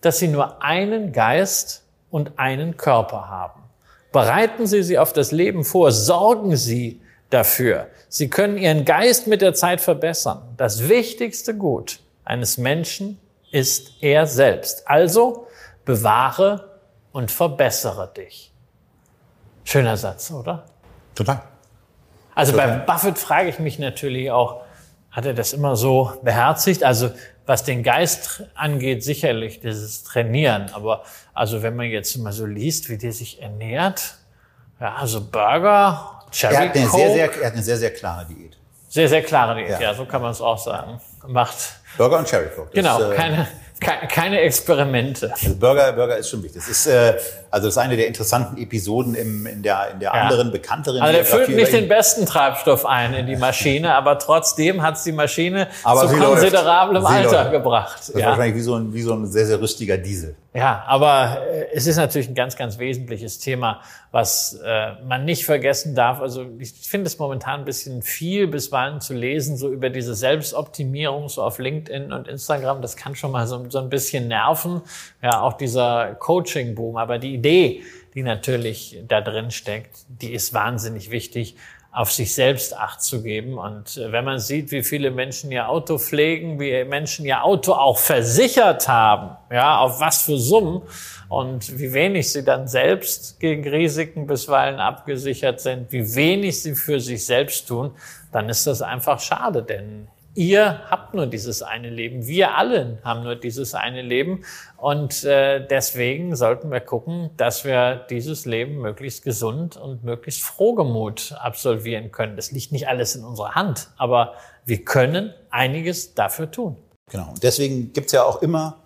dass Sie nur einen Geist und einen Körper haben. Bereiten Sie sie auf das Leben vor, sorgen Sie dafür. Sie können Ihren Geist mit der Zeit verbessern. Das wichtigste Gut eines Menschen ist er selbst. Also bewahre und verbessere dich. Schöner Satz, oder? Total. Also Total. bei Buffett frage ich mich natürlich auch, hat er das immer so beherzigt? Also was den Geist angeht, sicherlich dieses Trainieren. Aber also wenn man jetzt mal so liest, wie der sich ernährt, ja, also Burger, Cherry er hat eine, Coke, sehr, sehr, er hat eine sehr, sehr klare Diät. Sehr, sehr klare Diät, ja, ja so kann man es auch sagen. Macht Burger und Cherry Coke. genau, äh, keine, keine Experimente. Also Burger, Burger ist schon wichtig. Das ist, äh, also das ist eine der interessanten Episoden im, in der, in der ja. anderen, bekannteren Also der füllt nicht den besten Treibstoff ein in die Maschine, aber trotzdem hat es die Maschine aber zu konsiderablem läuft. Alter läuft. gebracht. Das ist ja. wahrscheinlich wie so, ein, wie so ein sehr, sehr rüstiger Diesel. Ja, aber äh, es ist natürlich ein ganz, ganz wesentliches Thema, was äh, man nicht vergessen darf. Also ich finde es momentan ein bisschen viel bisweilen zu lesen, so über diese Selbstoptimierung, so auf LinkedIn und Instagram. Das kann schon mal so, so ein bisschen nerven. Ja, auch dieser Coaching-Boom. Aber die Idee, die natürlich da drin steckt, die ist wahnsinnig wichtig auf sich selbst Acht zu geben. Und äh, wenn man sieht, wie viele Menschen ihr Auto pflegen, wie Menschen ihr Auto auch versichert haben, ja, auf was für Summen und wie wenig sie dann selbst gegen Risiken bisweilen abgesichert sind, wie wenig sie für sich selbst tun, dann ist das einfach schade, denn ihr habt nur dieses eine Leben. Wir alle haben nur dieses eine Leben. Und äh, deswegen sollten wir gucken, dass wir dieses Leben möglichst gesund und möglichst frohgemut absolvieren können. Das liegt nicht alles in unserer Hand, aber wir können einiges dafür tun. Genau. Und deswegen gibt's ja auch immer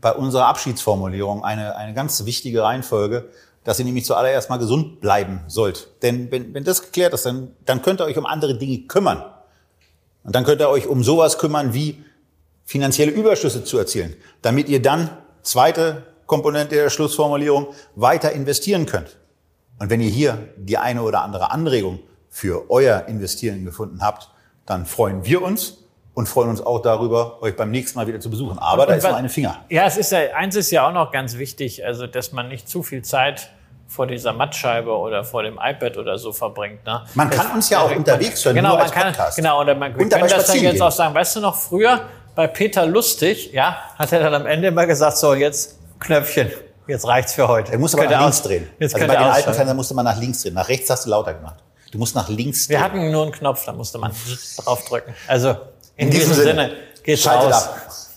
bei unserer Abschiedsformulierung eine, eine ganz wichtige Reihenfolge, dass ihr nämlich zuallererst mal gesund bleiben sollt. Denn wenn, wenn das geklärt ist, dann, dann könnt ihr euch um andere Dinge kümmern. Und dann könnt ihr euch um sowas kümmern, wie finanzielle Überschüsse zu erzielen, damit ihr dann, zweite Komponente der Schlussformulierung, weiter investieren könnt. Und wenn ihr hier die eine oder andere Anregung für euer Investieren gefunden habt, dann freuen wir uns und freuen uns auch darüber, euch beim nächsten Mal wieder zu besuchen. Aber und, da ist noch eine Finger. Ja, es ist ja, eins ist ja auch noch ganz wichtig, also dass man nicht zu viel Zeit vor dieser Mattscheibe oder vor dem iPad oder so verbringt. Ne? Man kann das, uns ja auch unterwegs hören, genau, nur als kann, Podcast. Genau, oder man können das dann jetzt auch sagen, weißt du noch, früher bei Peter Lustig, ja, hat er dann am Ende immer gesagt, so jetzt Knöpfchen, jetzt reicht's für heute. Er musste aber nach links drehen. Jetzt also bei den alten Fernseher musste man nach links drehen. Nach rechts hast du lauter gemacht. Du musst nach links drehen. Wir hatten nur einen Knopf, da musste man draufdrücken. Also in, in diesem, diesem Sinne, Sinne geht's Schaltet raus. Ab.